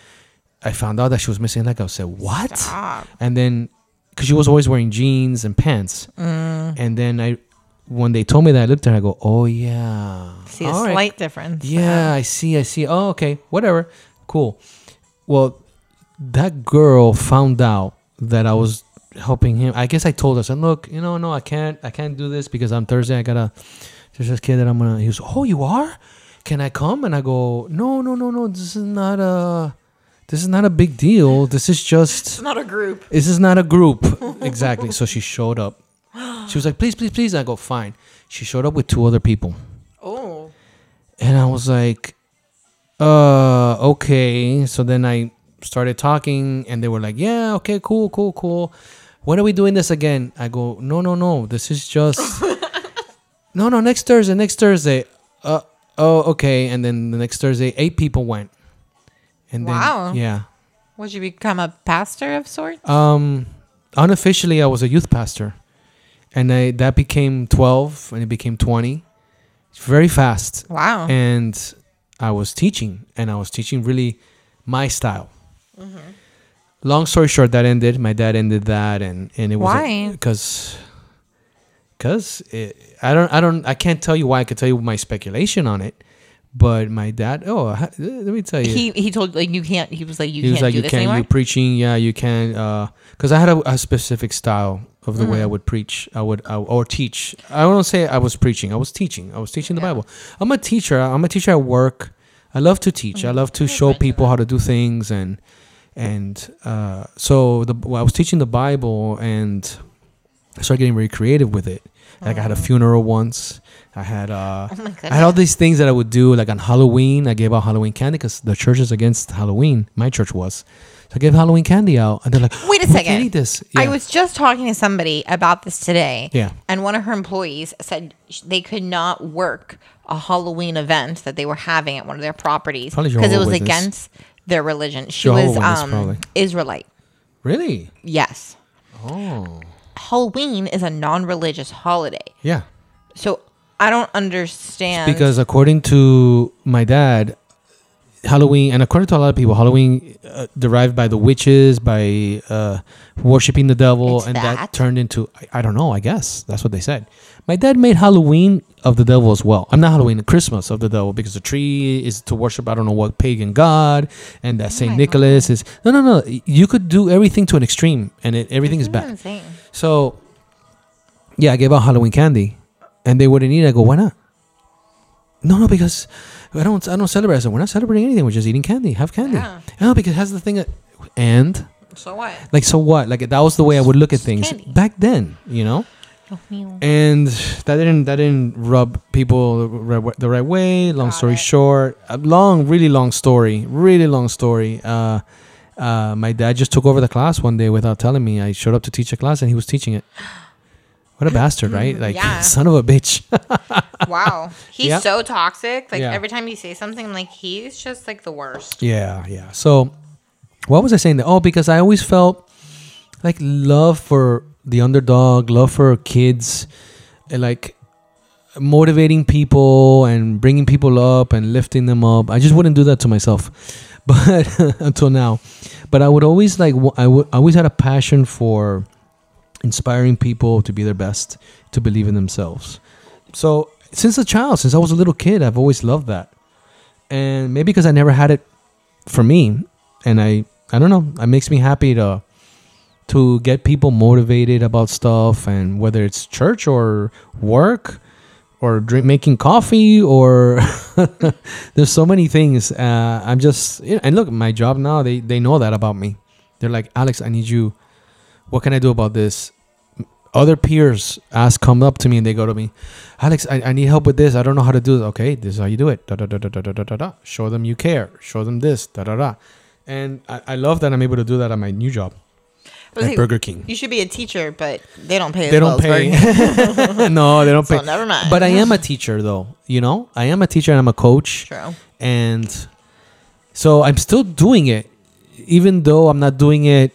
I found out that she was missing a leg. I said, "What?" Stop. and then because she was always wearing jeans and pants Mm. and then i when they told me that i looked at her i go oh yeah See a All right. slight difference. yeah i see i see oh okay whatever cool well that girl found out that i was helping him i guess i told her I said look you know no i can't i can't do this because on thursday i gotta there's this kid that i'm gonna he was oh you are can i come and i go no no no no this is not a this is not a big deal this is just It's not a group. this is not a group. exactly. So she showed up. She was like, please, please, please. I go, fine. She showed up with two other people. Oh. And I was like, uh, okay. So then I started talking and they were like, yeah, okay, cool, cool, cool. When are we doing this again? I go, no, no, no. This is just, no, no, next Thursday, next Thursday. Uh, oh, okay. And then the next Thursday, eight people went. And then, Wow. yeah. Would you become a pastor of sorts? Um, unofficially, I was a youth pastor, and I, that became twelve, and it became twenty. It's very fast, Wow. and I was teaching, and I was teaching really my style. Long story short, that ended. My dad ended that, and and it was Why? because because I don't I don't I can't tell you why. I could tell you my speculation on it, But my dad, oh, let me tell you, He he told like you can't. He was like you he was can't like, you can't, anymore. you preaching, yeah, you can't, because I had a, a specific style of the way Mm. I would preach, I would, I, or teach. I don't say I was preaching, I was teaching, I was teaching the Yeah. Bible. I'm a teacher. I'm a teacher at work. I love to teach. Mm-hmm. I love to show people how to do things, and and uh, so the well, I was teaching the Bible, and I started getting very creative with it. Like I had a funeral once. I had uh, oh. I had all these things that I would do, like on Halloween. I gave out Halloween candy because the church is against Halloween. My church was, so I gave Halloween candy out, and they're like, Wait a second. eat this." I was just talking to somebody about this today. Yeah. And one of her employees said they could not work a Halloween event that they were having at one of their properties because it was against Witness. Their religion. She Jehovah's was Witness, um, probably. Israelite. really. Yes. Oh, Halloween is a non-religious holiday. yeah. So I don't understand Because according to my dad, Halloween, and according to a lot of people, Halloween uh, derived by the witches, by uh, worshiping the devil, It's and that. that? turned into I, I don't know. I guess that's what they said. My dad made Halloween of the devil as well. I'm not Halloween, Christmas of the devil because the tree is to worship I don't know what pagan god, and that oh Saint my Nicholas is no, no, no. You could do everything to an extreme, and it, everything is bad. insane? So, yeah, I gave out Halloween candy, and they wouldn't eat. it. I go, why not? No, no, because I don't. I don't celebrate. I said, we're not celebrating anything. We're just eating candy. Have candy. Yeah. No, because it has the thing. That, and So what? like, so what? Like that was the way I would look at things candy. back then. You know. And that didn't that didn't rub people the right, the right way. Long Got story it. short, a long, really long story, really long story. Uh, uh, my dad just took over the class one day without telling me. I showed up to teach a class and he was teaching it. What a bastard, right? Like Yeah. son of a bitch. Wow. He's Yeah. so toxic. Like Yeah. every time you say something, like he's just like the worst. yeah, yeah. So, what was I saying? That oh, because I always felt like love for the underdog, love for kids, eh, like motivating people and bringing people up and lifting them up. I just wouldn't do that to myself, but until now. But I would always like I would I always had a passion for inspiring people to be their best, to believe in themselves. So since a child, since I was a little kid, I've always loved that. And maybe because I never had it for me, and I I don't know, it makes me happy to to get people motivated about stuff and whether it's church or work or drink, making coffee or there's so many things uh, i'm just and look my job now they, they know that about me. They're like alex i need you. What can i do about this? Other peers ask come up to me and they go to me alex i, I need help with this. I don't know how to do this. Okay this is how you do it. Da, da, da, da, da, da, da, da. show them you care. Show them this. Da da da. And I, I love that i'm able to do that at my new job at like, burger king You should be a teacher, but they don't pay. they don't as pay no they don't So pay never mind. but i am a teacher though you know i am a teacher and i'm a coach True. and so i'm still doing it even though i'm not doing it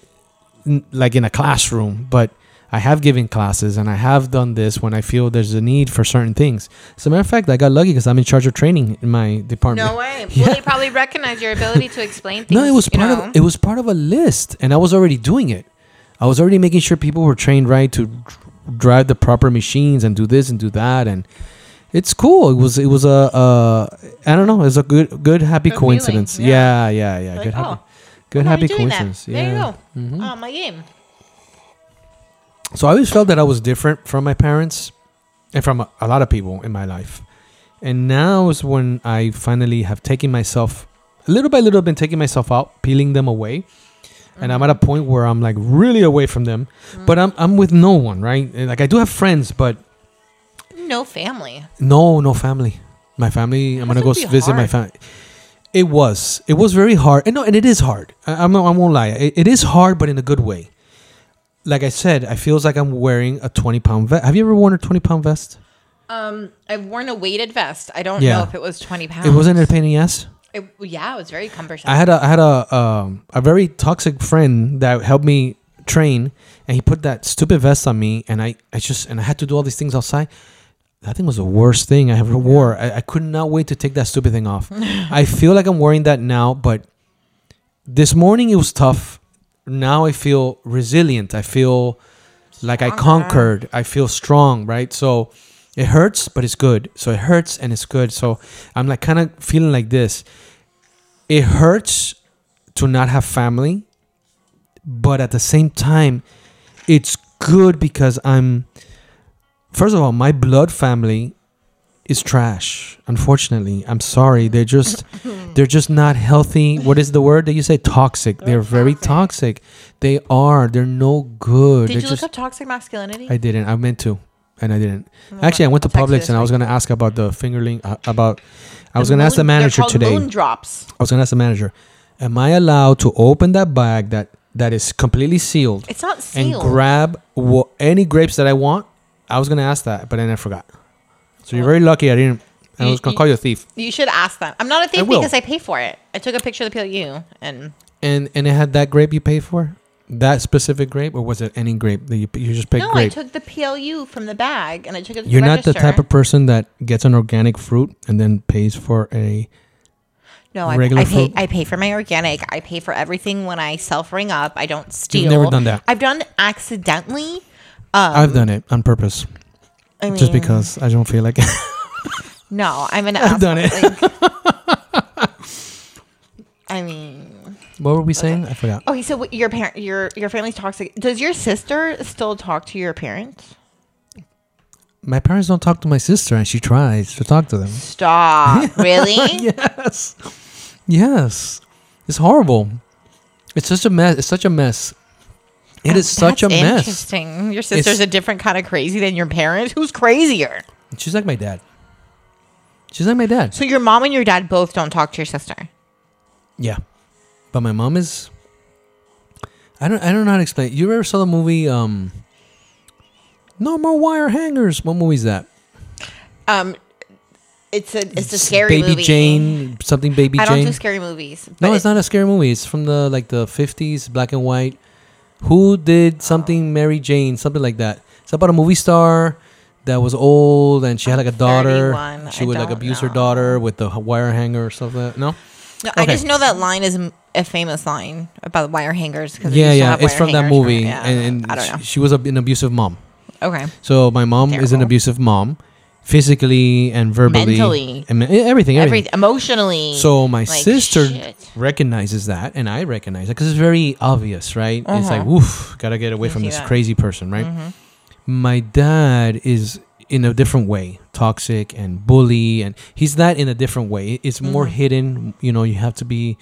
like in a classroom but i have given classes and i have done this when i feel there's a need for certain things as a matter of fact i got lucky because i'm in charge of training in my department No way. Yeah. Well, they probably recognize your ability to explain things. no it was part know? of it was part of a list and i was already doing it i was already making sure people were trained right to drive the proper machines and do this and do that and it's cool it was it was a uh i don't know it was a good good happy Good feeling, coincidence yeah. yeah yeah yeah, Like, good happy oh, good happy doing that. coincidence There you yeah go. Mhm. Oh, my game. so i always felt that i was different from my parents and from a, a lot of people in my life and now is when i finally have taken myself little by little been taking myself out peeling them away and I'm at a point where I'm like really away from them, but I'm I'm with no one, right? Like I do have friends, but No family. no, no family. My family, I'm gonna go be visit my hard. family. It was, it was very hard, and no, and it is hard. I, I'm not, I won't lie. It, it is hard, but in a good way. Like I said, I feels like I'm wearing a 20 pound vest. Have you ever worn a 20 pound vest? Um, I've worn a weighted vest. I don't Yeah. know if it was twenty pounds. It wasn't a pain in the ass. It, yeah, it was very cumbersome. I had a I had a um, a very toxic friend that helped me train, and he put that stupid vest on me, and I, I just and I had to do all these things outside. That thing was the worst thing I ever wore. I, I could not wait to take that stupid thing off. I feel like I'm wearing that now, but this morning it was tough. Now I feel resilient. I feel like I conquered. I feel strong, right? So It hurts, but it's good. So it hurts and it's good. So I'm like kind of feeling like this. It hurts to not have family, but at the same time, it's good because I'm. First of all, my blood family is trash. Unfortunately, I'm sorry. They're just they're just not healthy. What is the word that you say? Toxic. They're, very toxic. They are. They're no good. Did They're you just, look up toxic masculinity? I didn't. I meant to, and I didn't. Oh, Actually, I went to I'll text you Publix and I was going to ask about the fingerling. Uh, about, I was The to ask the manager today. Moon drops. I was going to ask the manager, am I allowed to open that bag that that is completely sealed It's not sealed. and grab wha- any grapes that I want? I was going to ask that, but then I forgot. So you're very lucky I didn't. I You- was you- to call you a thief. you should ask them. I'm not a thief will. because I pay for it. I took a picture of the PLU and And and it had that grape you paid for, that specific grape, or was it any grape that you you just picked no, grape? I took the PLU from the bag and I took it to You're the not the type of person that gets an organic fruit and then pays for a. no, I, regular I pay. fruit? I pay for my organic. I pay for everything when I self ring up. I don't steal. never done that. I've done accidentally. Um, I've done it on purpose, I mean, just because I don't feel like it. No, I'm an. I've done it. like- I mean, what were we saying? I forgot. okay. So your parent, your your family's toxic. Does your sister still talk to your parents? My parents don't talk to my sister, and she tries to talk to them. Stop. Really? yes, yes, it's horrible. It's such a mess. It's such a mess. It is oh, such a mess. Interesting. Your sister's It's- a different kind of crazy than your parents. Who's crazier? She's like my dad. She's like my dad. So your mom and your dad both don't talk to your sister. Yeah, but my mom is. I don't. I don't know how to explain. It. You ever saw the movie? Um. No more wire hangers. What movie is that? Um, it's a it's a scary movie. Baby movie. Jane. Something Baby Jane. I don't Jane. do scary movies. no, it's not a scary movie. It's from the like the fifties, black and white. Who did something Mary Jane? Something like that. It's about a movie star that was old and she had like a daughter. 31. She I would like abuse her daughter with the wire hanger or something. No. No, I just know that line is a famous line about wire hangers. Cause Yeah, yeah. It's from that movie, and, and I don't know. She, she was a, an abusive mom. Okay. So my mom is an abusive mom, physically and verbally, Mentally. and me- everything, everything. Every emotionally. So my like, sister shit. recognizes that, and I recognize it because it's very obvious, right? It's like, Uh-huh. woof, gotta get away from this that. crazy person, right? Mhm. My dad is in a different way, toxic and bully, and he's that in a different way. It's more Mhm. hidden. You know, you have to be,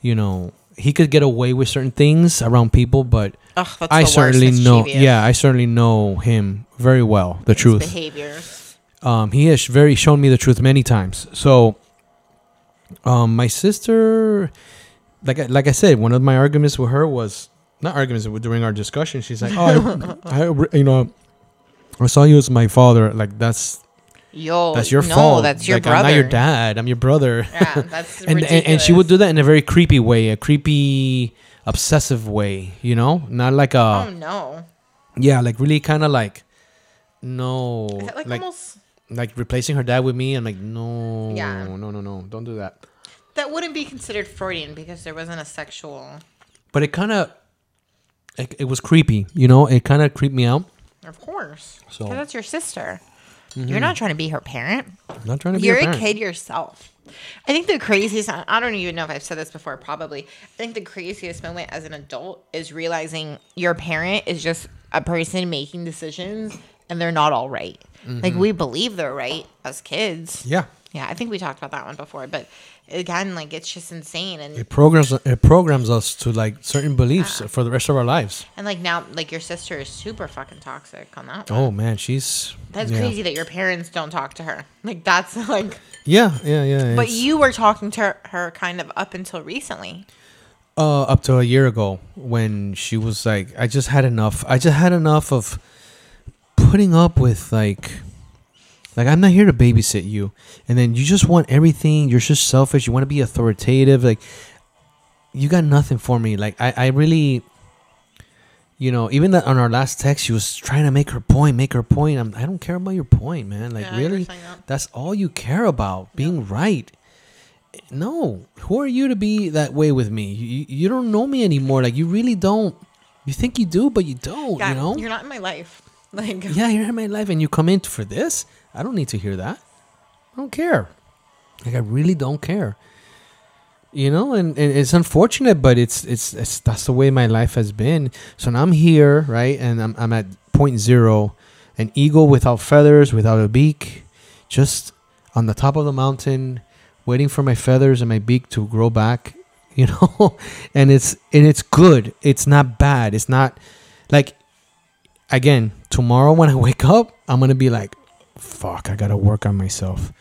you know, he could get away with certain things around people, but Ugh, I certainly know. mischievous. Yeah, I certainly know him very well. The His truth. Behaviors. Um, he has very shown me the truth many times. So, um, my sister, like I, like I said, one of my arguments with her was not arguments during our discussion. She's like, "Oh, I, I, you know, I saw you as my father. Like that's Yo, that's your no, fault. that's your like, brother. I'm not your dad. I'm your brother." Yeah, that's and, and and she would do that in a very creepy way, a creepy, obsessive way. You know, not like a Oh no! yeah, like really kind of like no, like, like almost? like replacing her dad with me. I'm like, no, Yeah. no, no, no, don't do that. That wouldn't be considered Freudian because there wasn't a sexual. But it kind of, it, it was creepy, you know. It kind of creeped me out. Of course. So- So that's your sister. Mm-hmm. You're not trying to be her parent. I'm not trying to be You're a kid yourself. I think the craziest, I don't even know if I've said this before, probably. I think the craziest moment as an adult is realizing your parent is just a person making decisions and they're not all right. Like we believe they're right as kids. Mm-hmm. Yeah, Yeah, I think we talked about that one before, but again, like it's just insane. And it programs it programs us to like certain beliefs for the rest of our lives. and like now, like your sister is super fucking toxic on that. one. Oh man, she's That's yeah. crazy that your parents don't talk to her. Like that's like Yeah, yeah, yeah. But it's, you were talking to her, her kind of up until recently. uh, up to a year ago when she was like, I just had enough. I just had enough of putting up with like, like I'm not here to babysit you, and then you just want everything. You're just selfish. You want to be authoritative. Like, you got nothing for me. Like, I, I really, you know, even that on our last text, she was trying to make her point, make her point. I'm, I don't care about your point, man. Like, Yeah, really, that. that's all you care about, being right. No, who are you to be that way with me? You, you don't know me anymore. Like, you really don't. You think you do, but you don't. Yeah, you know. you're not in my life. Like, yeah, you're in my life, and you come in for this. I don't need to hear that. I don't care. Like I really don't care. You know, and, and it's unfortunate, but it's, it's it's that's the way my life has been. So now I'm here, right, and I'm I'm at point zero, an eagle without feathers, without a beak, just on the top of the mountain, waiting for my feathers and my beak to grow back. You know, and it's and it's good. It's not bad. It's not like again tomorrow when I wake up, I'm gonna be like, fuck, I gotta work on myself.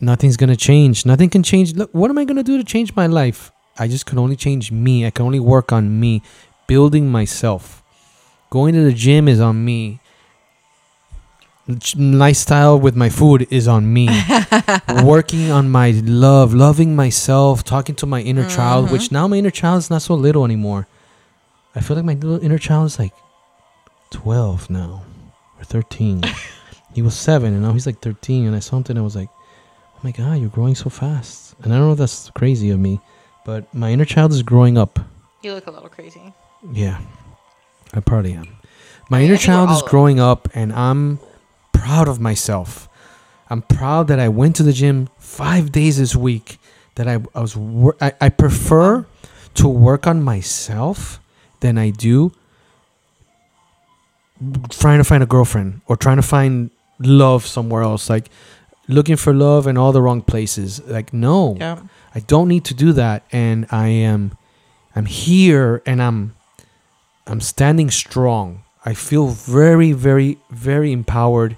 Nothing's gonna change. Nothing can change. Look, what am I gonna do to change my life? I just can only change me. I can only work on me, building myself. Going to the gym is on me. Lifestyle with my food is on me. Working on my love, loving myself, talking to my inner child, which mm-hmm. now my inner child is not so little anymore. I feel like my little inner child is like 12 now or 13. he was seven and now he's like 13. And I saw him and I was like, oh my God, you're growing so fast. And I don't know if that's crazy of me, but my inner child is growing up. you look a little crazy. Yeah, I probably am. My I inner child is growing up and I'm proud of myself. I'm proud that I went to the gym five days this week. That I, I was wor- I, I prefer to work on myself than I do trying to find a girlfriend or trying to find love somewhere else. Like looking for love in all the wrong places. Like no, Yeah. I don't need to do that, and I am, I'm here, and I'm, I'm standing strong. I feel very, very, very empowered.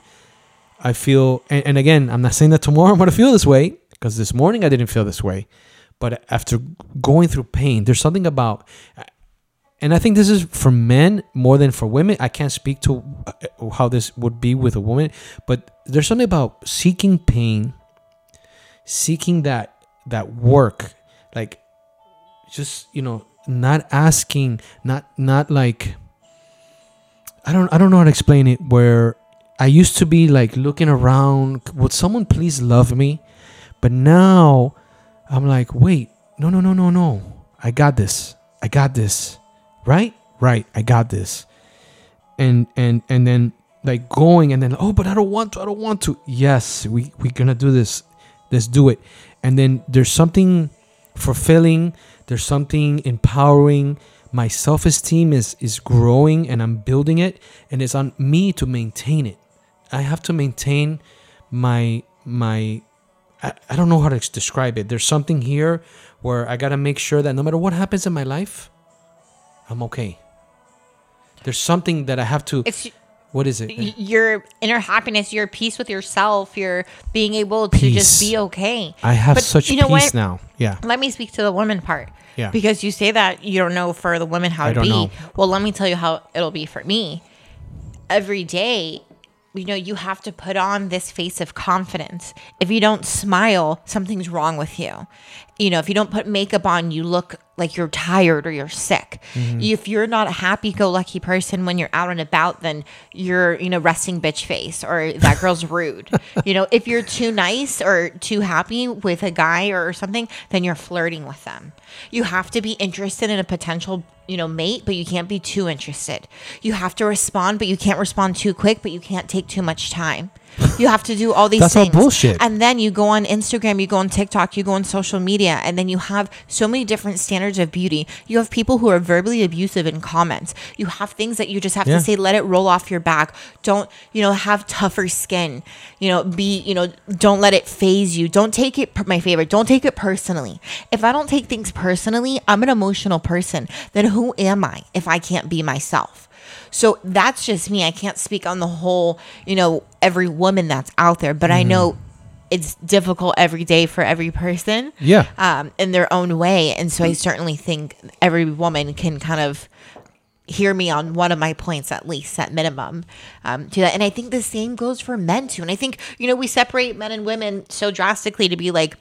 I feel, and, and again, I'm not saying that tomorrow I'm gonna feel this way because this morning I didn't feel this way, but after going through pain, there's something about, and I think this is for men more than for women. I can't speak to uh, how this would be with a woman, but there's something about seeking pain, seeking that that work, like just you know, not asking, not not like I don't I don't know how to explain it. Where I used to be like looking around, would someone please love me? But now I'm like, wait, no, no, no, no, no. I got this. I got this. Right? Right. I got this. And and and then like going and then oh, but I don't want to. I don't want to. Yes, we we gonna do this. Let's do it. And then there's something fulfilling. There's something empowering. My self esteem is is growing and I'm building it, and it's on me to maintain it. I have to maintain my my I, I don't know how to describe it. There's something here where I gotta make sure that no matter what happens in my life, I'm okay. There's something that I have to. It's What is it? your inner happiness, your peace with yourself, your being able to just be okay. I have But such you know peace what? now. Yeah. Let me speak to the woman part. Yeah. Because you say that you don't know for the women how I don't be. know. Well, let me tell you how it'll be for me. Every day, you know, you have to put on this face of confidence. If you don't smile, something's wrong with you. You know, if you don't put makeup on, you look like you're tired or you're sick. Mm-hmm. If you're not a happy go lucky person when you're out and about, then you're, you know, resting bitch face or that girl's rude. you know, if you're too nice or too happy with a guy or something, then you're flirting with them. You have to be interested in a potential, you know, mate, but you can't be too interested. You have to respond, but you can't respond too quick, but you can't take too much time. You have to do all these That's all bullshit. And then you go on Instagram, you go on TikTok, you go on social media, and then you have so many different standards of beauty. You have people who are verbally abusive in comments. You have things that you just have Yeah. to say, let it roll off your back. Don't, you know, have tougher skin. You know, be, you know, don't let it faze you. Don't take it, my favorite, don't take it personally. If I don't take things personally, I'm an emotional person. Then who am I if I can't be myself? So that's just me. I can't speak on the whole, you know, every woman that's out there, but I know it's difficult every day for every person. Yeah. Um, in their own way. And so I certainly think every woman can kind of hear me on one of my points at least at minimum um, to that and i think the same goes for men too and i think you know we separate men and women so drastically to be like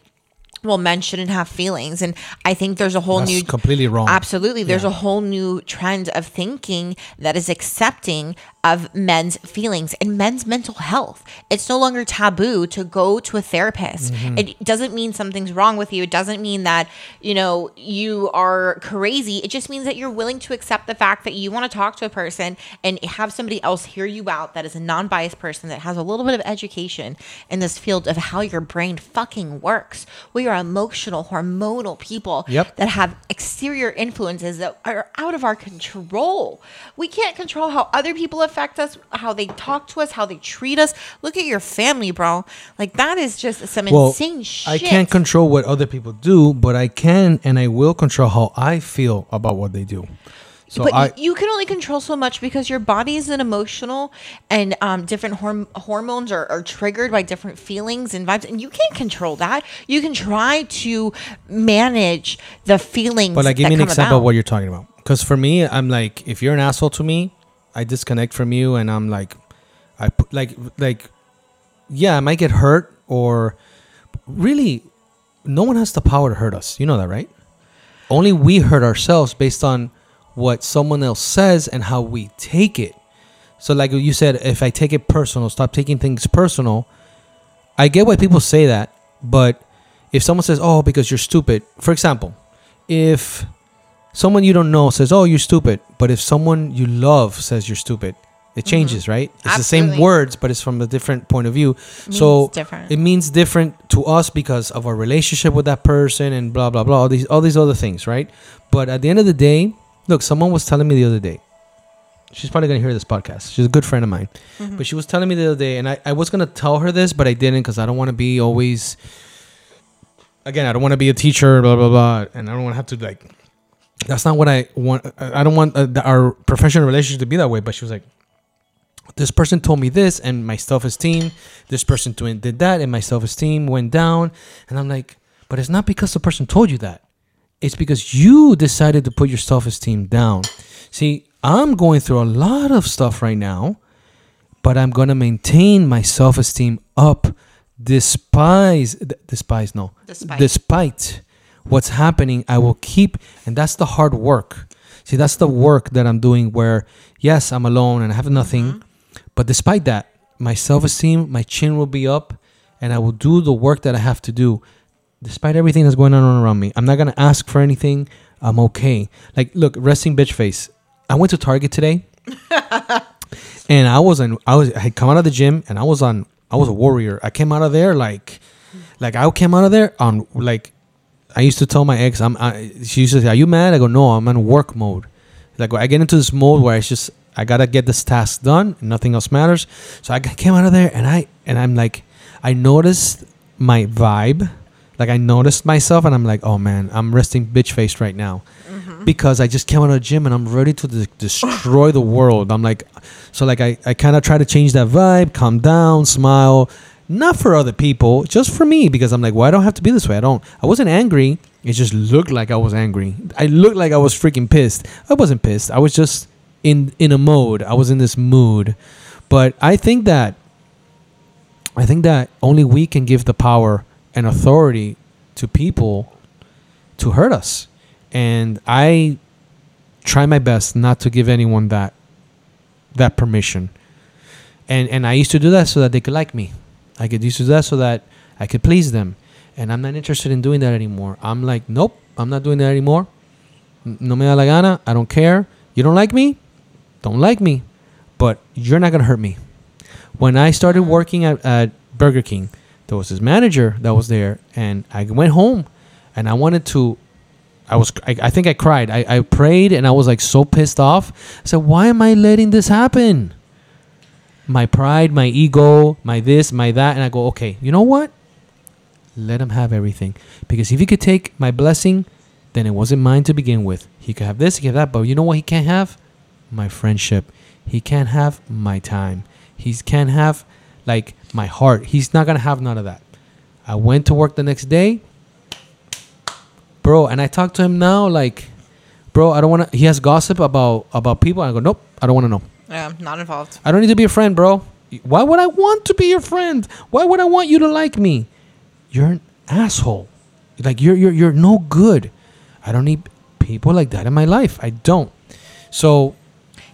well, men shouldn't have feelings. And I think there's a whole That's new completely wrong. Absolutely. There's Yeah. a whole new trend of thinking that is accepting of men's feelings and men's mental health. It's no longer taboo to go to a therapist. Mm-hmm. It doesn't mean something's wrong with you. It doesn't mean that, you know, you are crazy. It just means that you're willing to accept the fact that you want to talk to a person and have somebody else hear you out that is a non-biased person that has a little bit of education in this field of how your brain fucking works. We are emotional, hormonal people Yep. that have exterior influences that are out of our control. We can't control how other people affect us, how they talk to us, how they treat us. Look at your family, bro. Like that is just some well, insane shit. I can't control what other people do, but I can and I will control how I feel about what they do. So but I, you can only control so much because your body is an emotional and um, different horm- hormones are, are triggered by different feelings and vibes and you can't control that you can try to manage the feelings But like, give me an example of what you're talking about. Because for me, I'm like, if you're an asshole to me, I disconnect from you, and I'm like, I put like like, yeah, I might get hurt, or really, no one has the power to hurt us. You know that, right? Only we hurt ourselves based on what someone else says and how we take it. So, like you said, if I take it personal, stop taking things personal. I get why people say that, but if someone says, "Oh, because you're stupid," for example, if someone you don't know says, "Oh, you're stupid," but if someone you love says you're stupid, it changes, right? It's the same words, but it's from a different point of view. Means so different. it means different to us because of our relationship with that person and blah blah blah. All these all these other things, right? But at the end of the day, look, someone was telling me the other day. She's probably gonna hear this podcast. She's a good friend of mine, Mm-hmm. but she was telling me the other day, and I, I was gonna tell her this, but I didn't because I don't want to be always. Again, I don't want to be a teacher, blah blah blah, and I don't want to have to like. That's not what I want. I don't want uh, our professional relationship to be that way. But she was like, this person told me this and my self-esteem this person did that and my self-esteem went down and i'm like but it's not because the person told you that it's because you decided to put your self-esteem down see i'm going through a lot of stuff right now but i'm going to maintain my self-esteem up despise despise no Despite. despite what's happening i will keep and that's the hard work. See that's the work that i'm doing where yes i'm alone and i have nothing mm-hmm. but despite that my self-esteem my chin will be up and i will do the work that i have to do. Despite everything that's going on around me i'm not going to ask for anything. I'm okay. Like look resting bitch face. I went to target today and i was in i was i had come out of the gym and i was on i was a warrior. I came out of there like like i came out of there on like I used to tell my ex, I'm. I, she used to say, "Are you mad?" I go, "No, I'm in work mode." Like I get into this mode where it's just I gotta get this task done, and nothing else matters. So I came out of there, and I and I'm like, I noticed my vibe, like I noticed myself, and I'm like, oh man, I'm resting bitch faced right now, mm-hmm. because I just came out of the gym and I'm ready to de- destroy the world. I'm like, so like I I kind of try to change that vibe, calm down, smile not for other people, just for me because I'm like, well, I don't have to be this way. I don't. I wasn't angry. It just looked like I was angry. I looked like I was freaking pissed. I wasn't pissed. I was just in in a mode. I was in this mood. But I think that I think that only we can give the power and authority to people to hurt us. And I try my best not to give anyone that that permission. And and I used to do that so that they could like me. I could used to that so that I could please them. And I'm not interested in doing that anymore. I'm like, nope, I'm not doing that anymore. No me da la gana. I don't care. You don't like me? Don't like me. But you're not going to hurt me. When I started working at, at Burger King, there was this manager that was there. And I went home and I wanted to. I was, I, I think I cried. I, I prayed and I was like so pissed off. I said, why am I letting this happen? My pride, my ego, my this, my that, and I go, okay, you know what? Let him have everything. Because if he could take my blessing, then it wasn't mine to begin with. He could have this, he could have that, but you know what he can't have? My friendship. He can't have my time. He can't have like my heart. He's not gonna have none of that. I went to work the next day, bro, and I talked to him now like, bro, I don't wanna. He has gossip about about people. I go, nope, I don't wanna know. Yeah, I'm not involved. I don't need to be a friend, bro. Why would I want to be your friend? Why would I want you to like me? You're an asshole. Like you're you're you're no good. I don't need people like that in my life. I don't. So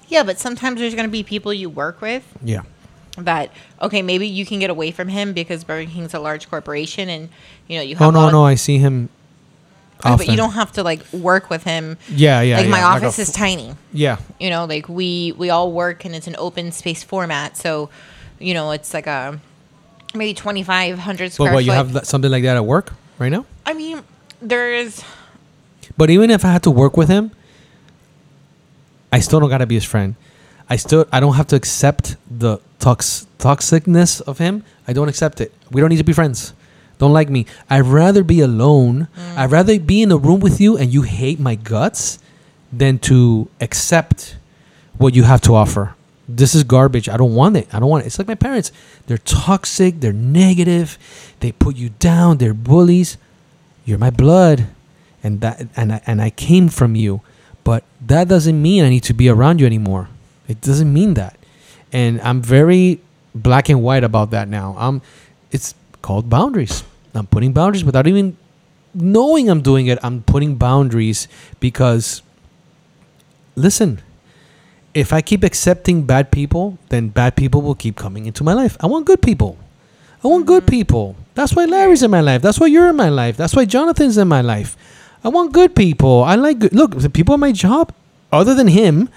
Yeah, but sometimes there's going to be people you work with yeah, that okay, maybe you can get away from him because Burger King's a large corporation, and you know you oh, have. Oh no, no, I see him. Okay, but you don't have to like work with him. Yeah, yeah. like my yeah, a office is f- tiny. Yeah, You know, like we we all work and it's an open space format, so you know it's like a maybe twenty five hundred square but what foot. you have something like that at work right now? I mean, there's But even if I had to work with him, I still don't gotta be his friend. I still I don't have to accept the tox toxicness of him. I don't accept it. We don't need to be friends. Don't like me. I'd rather be alone. Mm. I'd rather be in a room with you and you hate my guts than to accept what you have to offer. This is garbage. I don't want it. I don't want it. It's like my parents. They're toxic. They're negative. They put you down. They're bullies. You're my blood, and that and I, and I came from you. But that doesn't mean I need to be around you anymore. It doesn't mean that. And I'm very black and white about that now. I'm. It's called boundaries. I'm putting boundaries without even knowing I'm doing it. I'm putting boundaries because. Listen, if I keep accepting bad people, then bad people will keep coming into my life. I want good people. I want good mm-hmm. people. That's why Larry's in my life. That's why you're in my life. That's why Jonathan's in my life. I want good people. I like good. Look, the people at my job, other than him,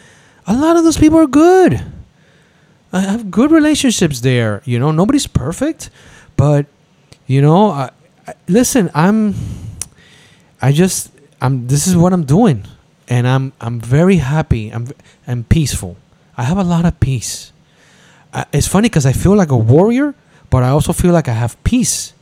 a lot of those people are good. I have good relationships there. You know, nobody's perfect, but you know, I, I, listen, I'm. I just, I'm. This is what I'm doing, and I'm. I'm very happy. I'm. I'm peaceful. I have a lot of peace. I, it's funny because I feel like a warrior, but I also feel like I have peace.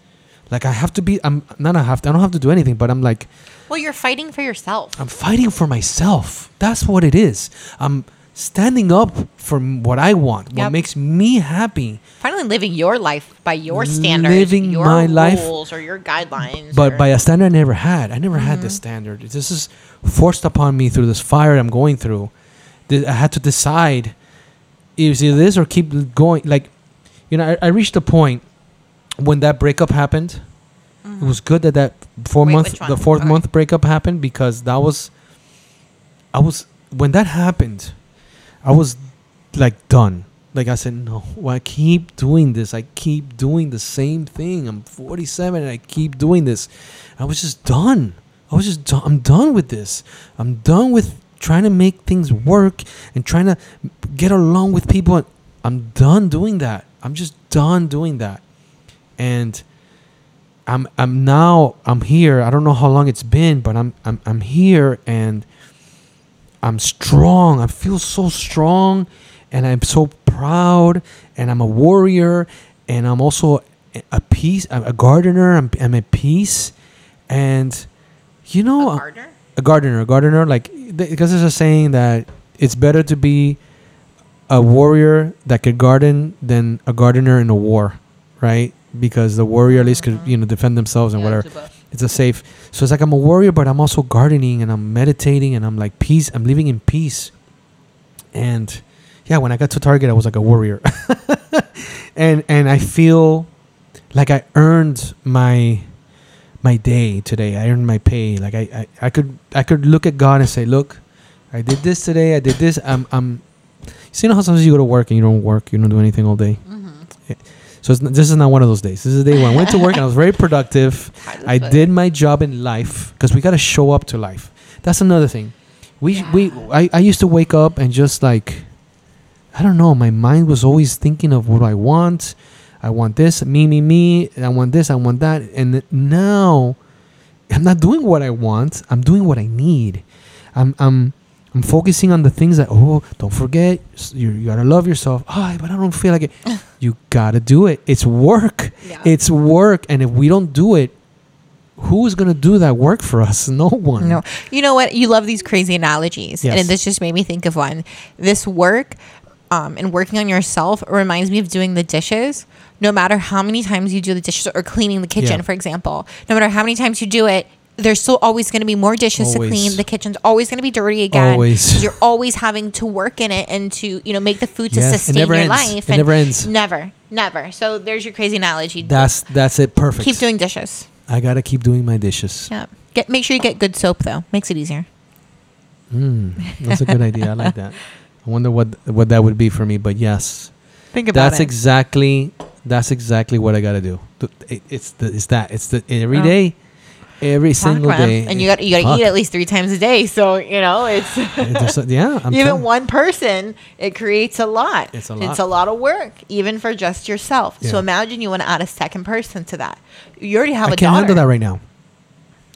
Like I have to be. I'm not. I have. To, I don't have to do anything, but I'm like. well, you're fighting for yourself. I'm fighting for myself. That's what it is. I'm standing up for what I want, what makes me happy. Finally, living your life by your standards, Living your my life- rules, or your guidelines. But by a standard I never had. I never had this mm-hmm. standard. This is forced upon me through this fire I'm going through. I had to decide is it this or keep going. Like, you know, I, I reached a point when that breakup happened. It mm-hmm. was good that that four Wait, month, the fourth Okay. month breakup happened because that was, I was when that happened, I was like done. Like I said, no, I keep doing this. I keep doing the same thing. I'm 47 and I keep doing this. I was just done. I was just done. I'm done with this. I'm done with trying to make things work and trying to get along with people. I'm done doing that. I'm just done doing that. And I'm I'm now I'm here. I don't know how long it's been, but I'm I'm I'm here and I'm strong. I feel so strong and I'm so proud and I'm a warrior and I'm also a- peace a a gardener. I'm I'm at peace and you know a uh, gardener? a gardener, a gardener, like because there's a saying that it's better to be a warrior that could garden than a gardener in a war, right? Because the warrior at least could mm-hmm. you know defend themselves and Yeah, whatever. It's a book. It's a safe. So it's like I'm a warrior, but I'm also gardening and I'm meditating and I'm like peace. I'm living in peace. And yeah, when I got to Target, I was like a warrior, and and I feel like I earned my my day today. I earned my pay. Like I, I, I could I could look at God and say, look, I did this today. I did this. I'm I'm. You know how sometimes you go to work and you don't work, you don't do anything all day. Mm-hmm. So it's, n- this is not one of those days. This is the day when I went to work and I was very productive. I did my job in life because we got to show up to life. That's another thing. We we I, I used to wake up and just like I don't know. My mind was always thinking of what I want. I want this, me, me, me. I want this, I want that. And now I'm not doing what I want. I'm doing what I need. I'm I'm I'm focusing on the things that oh don't forget you, you gotta love yourself. Oh, but I don't feel like it. you gotta do it. It's work. Yeah. It's work. And if we don't do it, who is gonna do that work for us? No one. No, you know what? You love these crazy analogies, Yes. and this just made me think of one. This work um, and working on yourself reminds me of doing the dishes. No matter how many times you do the dishes, or cleaning the kitchen, Yeah. for example, no matter how many times you do it, there's still always going to be more dishes Always. to clean. The kitchen's always going to be dirty again. Always. You're always having to work in it and to you know make the food to Yes, sustain your ends. life. It and never ends. Never, never. So there's your crazy analogy. That's that's it. Perfect. Keep doing dishes. I gotta keep doing my dishes. Yeah. Get make sure you get good soap though. Makes it easier. Mm, that's a good idea. I like that. I wonder what what that would be for me. But yes, Think about that's it. exactly that's exactly what I gotta do. It- It's the it's that it's the every Oh. day, every single day. And you got you got to eat at least three times a day. So you know it's yeah, I'm even one person. It creates a lot. It's a lot. It's a lot of work, even for just yourself. So imagine you want to add a second person to that. You already have I a can't daughter. handle that right now.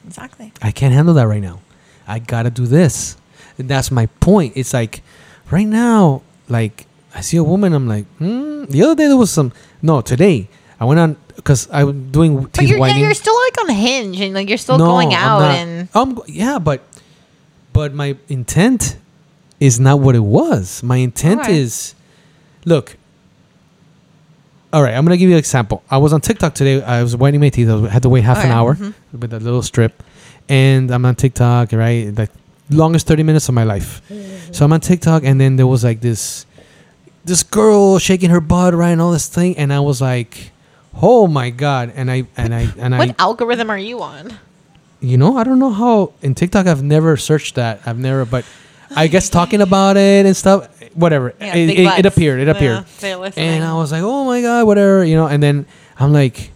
Exactly. I can't handle that right now. I gotta do this. And that's my point. It's like right now, like I see a woman, I'm like, hmm. The other day there was some. No, today I went on because I was doing But you're, yeah, you're still like on Hinge and like you're still No, going I'm out not. and um yeah, but but my intent is not what it was. My intent Alright. is look. All right, I'm gonna give you an example. I was on TikTok today. I was whitening my teeth. I had to wait half an hour mhm. with a little strip, and I'm on TikTok. Right, like longest 30 minutes of my life. So I'm on TikTok, and then there was like this this girl shaking her butt, right, and all this thing, and I was like, oh my god, and I and I and I what algorithm are you on? you know, I don't know how in TikTok I've never searched that. I've never, but I guess talking about it and stuff, whatever. Yeah, it, it, it appeared. It appeared. Yeah, and I was like, oh my god, whatever, you know. And then I'm like,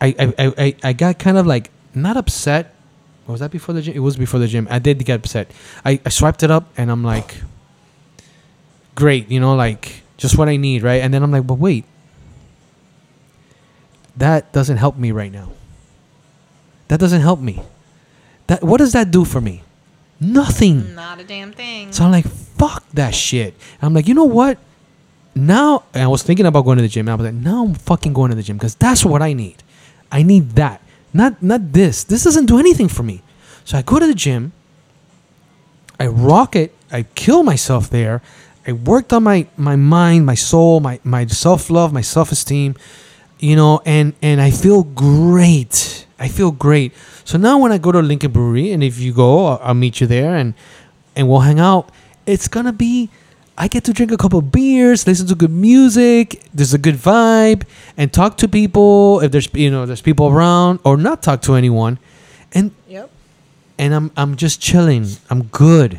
I I, I, I- I got kind of like not upset. Was that before the gym? It was before the gym. I did get upset. I, I swiped it up and I'm like, great, you know, like just what I need, right? And then I'm like, but wait, that doesn't help me right now. That doesn't help me. That what does that do for me? Nothing. Not a damn thing. So I'm like, fuck that shit. I'm like, you know what? Now, and I was thinking about going to the gym. And I was like, now I'm fucking going to the gym because that's what I need. I need that. Not not this. This doesn't do anything for me. So I go to the gym. I rock it. I kill myself there. I worked on my my mind, my soul, my my self love, my self esteem. You know, and and I feel great. I feel great. So now when I go to Lincoln Brewery, and if you go, I'll, I'll meet you there, and and we'll hang out. It's gonna be. I get to drink a couple of beers, listen to good music. There's a good vibe, and talk to people if there's you know there's people around, or not talk to anyone, and Yep. and I'm I'm just chilling. I'm good.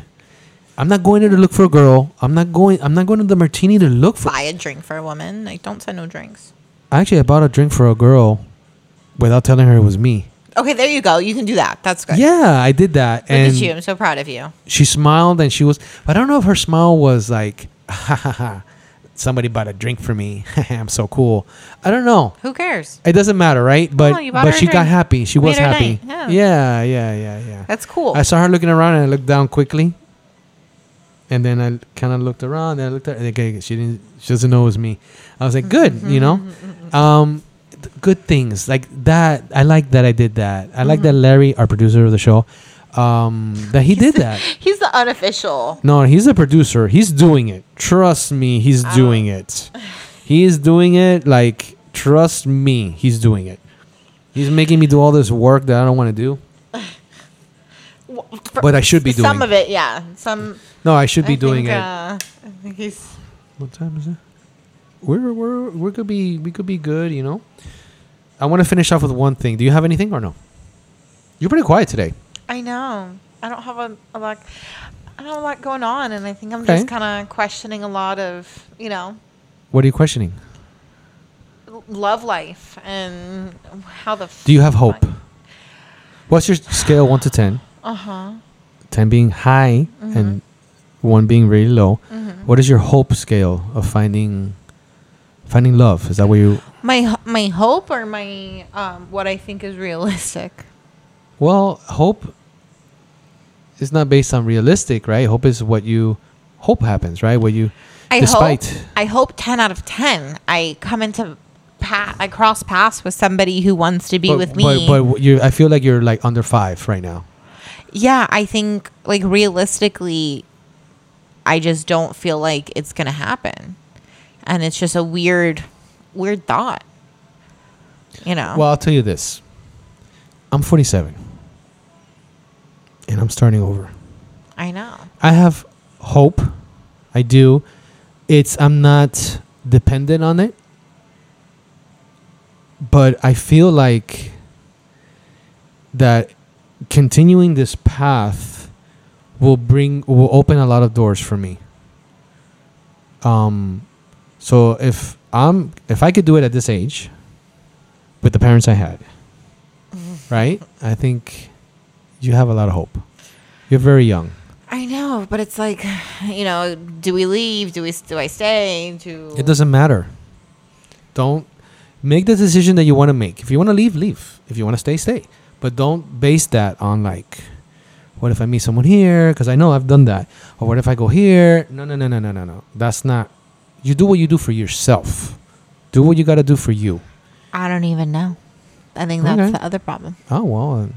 I'm not going there to look for a girl. I'm not going. I'm not going to the martini to look for. Buy a drink for a woman. Like, don't send no drinks. Actually, I bought a drink for a girl, without telling her it was me. Okay, there you go. You can do that. That's good. Yeah, I did that, Look and at you. I'm so proud of you. she smiled and she was. I don't know if her smile was like, ha ha ha. Somebody bought a drink for me. I'm so cool. I don't know. Who cares? It doesn't matter, right? But Oh, but she got happy. She Made was happy. night, Yeah, yeah, yeah, yeah. That's cool. I saw her looking around and I looked down quickly. And then I kind of looked around and I looked at her. Okay, she didn't. She doesn't know it was me. I was like, mm-hmm, good, mm-hmm, you know. Mm-hmm, Um, th- good things like that. I like that I did that. I like that Larry, our producer of the show, um, that he did that. He's the unofficial. No, he's a producer. He's doing it. Trust me, he's Oh. doing it. He is doing it. Like, trust me, he's doing it. He's making me do all this work that I don't want to do. But I should be doing. Some of it, yeah. Some. No, I should be I doing think, it. Uh, I think he's. What time is it? We're we're we could be we could be good, you know. I want to finish off with one thing. Do you have anything or no? You're pretty quiet today. I know. I don't have a, a lot. I don't have a lot going on, and I think I'm Okay. just kind of questioning a lot of, you know, What are you questioning? love life and how the. Do you have hope? What's your scale one to ten? Uh huh. Ten being high and one being really low. What is your hope scale of finding finding love? Is that what you? My my hope or my um what I think is realistic. Well, hope is not based on realistic, right? Hope is what you hope happens, right? What you I despite. hope I hope ten out of ten. I come into pa- I cross paths with somebody who wants to be but, with me. But, but you, I feel like you're like under five right now. yeah, I think like realistically, I just don't feel like it's gonna happen, and it's just a weird, weird thought. You know. Well, I'll tell you this. I'm 47, and I'm starting over. I know. I have hope. I do. It's I'm not dependent on it. But I feel like that continuing this path will bring will open a lot of doors for me. Um, so if I'm if I could do it at this age, with the parents I had, right? I think you have a lot of hope. You're very young. I know, but it's like, you know, do we leave? Do we? Do I stay? Do It doesn't matter. Don't make the decision that you want to make. If you want to leave, leave. If you want to stay, stay. But don't base that on like, what if I meet someone here? Because I know I've done that. Or what if I go here? No, no, no, no, no, no, no. That's not. You do what you do for yourself. Do what you got to do for you. I don't even know. I think that's Okay. the other problem. Oh well,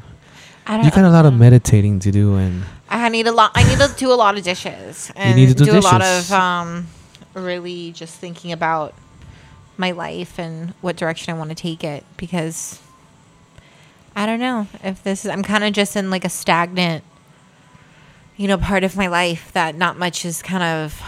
I don't. you got a lot of meditating to do, and I need a lot. I need to do a lot of dishes and need to do a lot of um, really just thinking about my life and what direction I want to take it because I don't know if this is. I'm kind of just in like a stagnant, you know, part of my life that not much is kind of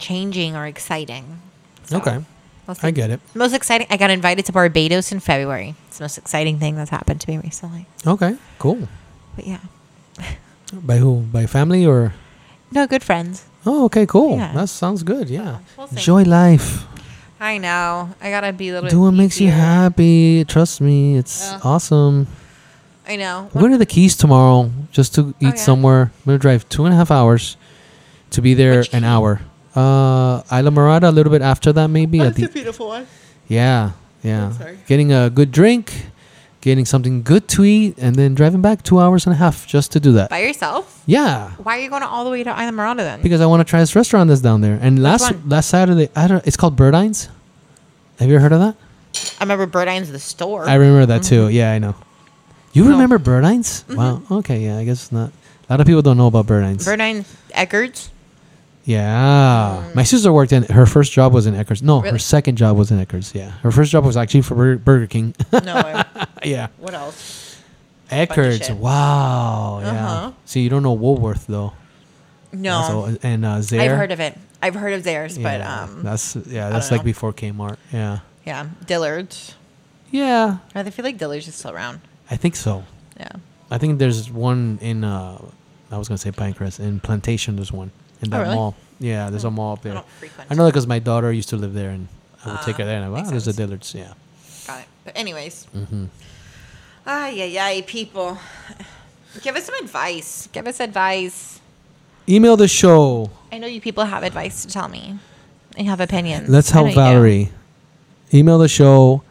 changing or exciting. So, okay, we'll. I get it. Most exciting. I got invited to Barbados in February. It's the most exciting thing that's happened to me recently. Okay, cool. But yeah, By who? By family or? no good friends. Oh, okay, cool. Yeah. That sounds good. Yeah. we'll. Enjoy life. I know. I gotta be a little. Do what makes you happy. Trust me, it's Yeah. awesome. I know. Going to the Keys tomorrow just to oh, eat Oh, yeah? somewhere. I'm going to drive two and a half hours to be there Which an key? hour. Uh, Islamorada, a little bit after that, maybe. at the, beautiful one. yeah, yeah. sorry. Getting a good drink, getting something good to eat, and then driving back two hours and a half just to do that. By yourself? Yeah, Why are you going all the way to Islamorada then? because I want to try this restaurant that's down there. And last one? last Saturday, I don't. It's called Burdines. Have you ever heard of that? I remember Burdine's the store. I remember that too. Yeah, I know. You No. remember Burdines? Wow. Okay. Yeah. I guess not. A lot of people don't know about Burdines. Birdine Eckerd's. Yeah. My sister worked in. Her first job was in Eckerd's. No, her second job was in Eckerd's. Yeah. Her first job was actually for Bur- Burger King. No way. yeah. what else? Eckerd's. shit. Wow. Yeah. Uh-huh. See, you don't know Woolworth though. No. And uh, Zayre. I've heard of it. I've heard of theirs, but Yeah, um, that's yeah. That's don't like know. before Kmart. Yeah. yeah, Dillard's. Yeah. I feel like Dillard's is still around. I think so. Yeah. I think there's one in. uh I was gonna say Pinecrest in Plantation. There's one in Oh, that really? mall. Yeah, there's a mall up I there. don't frequent. I know that because my daughter used to live there, and I would take her Ah, there. And I, wow, makes there's a sense. Dillard's. Yeah. Got it. But anyways, hmm ay ay ay, people, give us some advice. Give us advice. Email the show. I know you people have advice to tell me. And have opinions. Let's I help you do. Valerie. Email the show.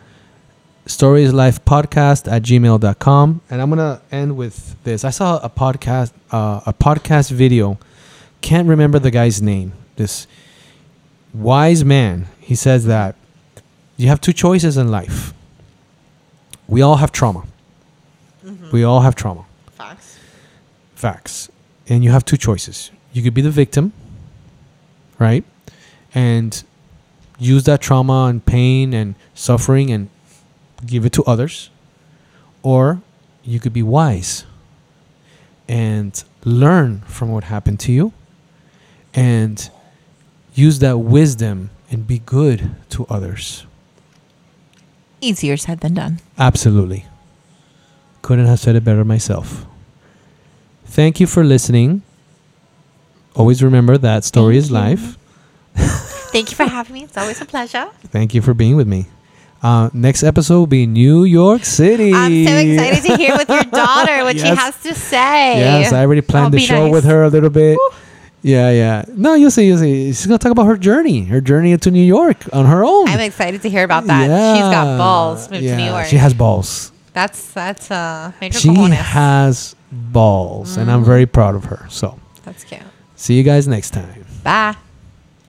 Storyislifepodcast at gmail.com. And I'm going to end with this. I saw a podcast, uh, a podcast video. Can't remember the guy's name. This wise man. He says that you have two choices in life. We all have trauma. Mm-hmm. We all have trauma. Facts. facts and you have two choices you could be the victim right and use that trauma and pain and suffering and give it to others or you could be wise and learn from what happened to you and use that wisdom and be good to others Easier said than done. Absolutely. Couldn't have said it better myself. Thank you for listening. Always remember that story Thank is you. life. Thank you for having me. It's always a pleasure. Thank you for being with me. Uh, next episode will be New York City. I'm so excited to hear with your daughter what she has to say. Yes, I already planned Oh, the show nice. with her a little bit. Yeah, yeah. No, you'll see, you'll see. She's gonna talk about her journey, her journey to New York on her own. I'm excited to hear about that. She's got balls. Moved yeah, to New York. She has balls. That's that's uh major She cojones. has balls, and I'm Mm. very proud of her. So, That's cute. see you guys next time. Bye.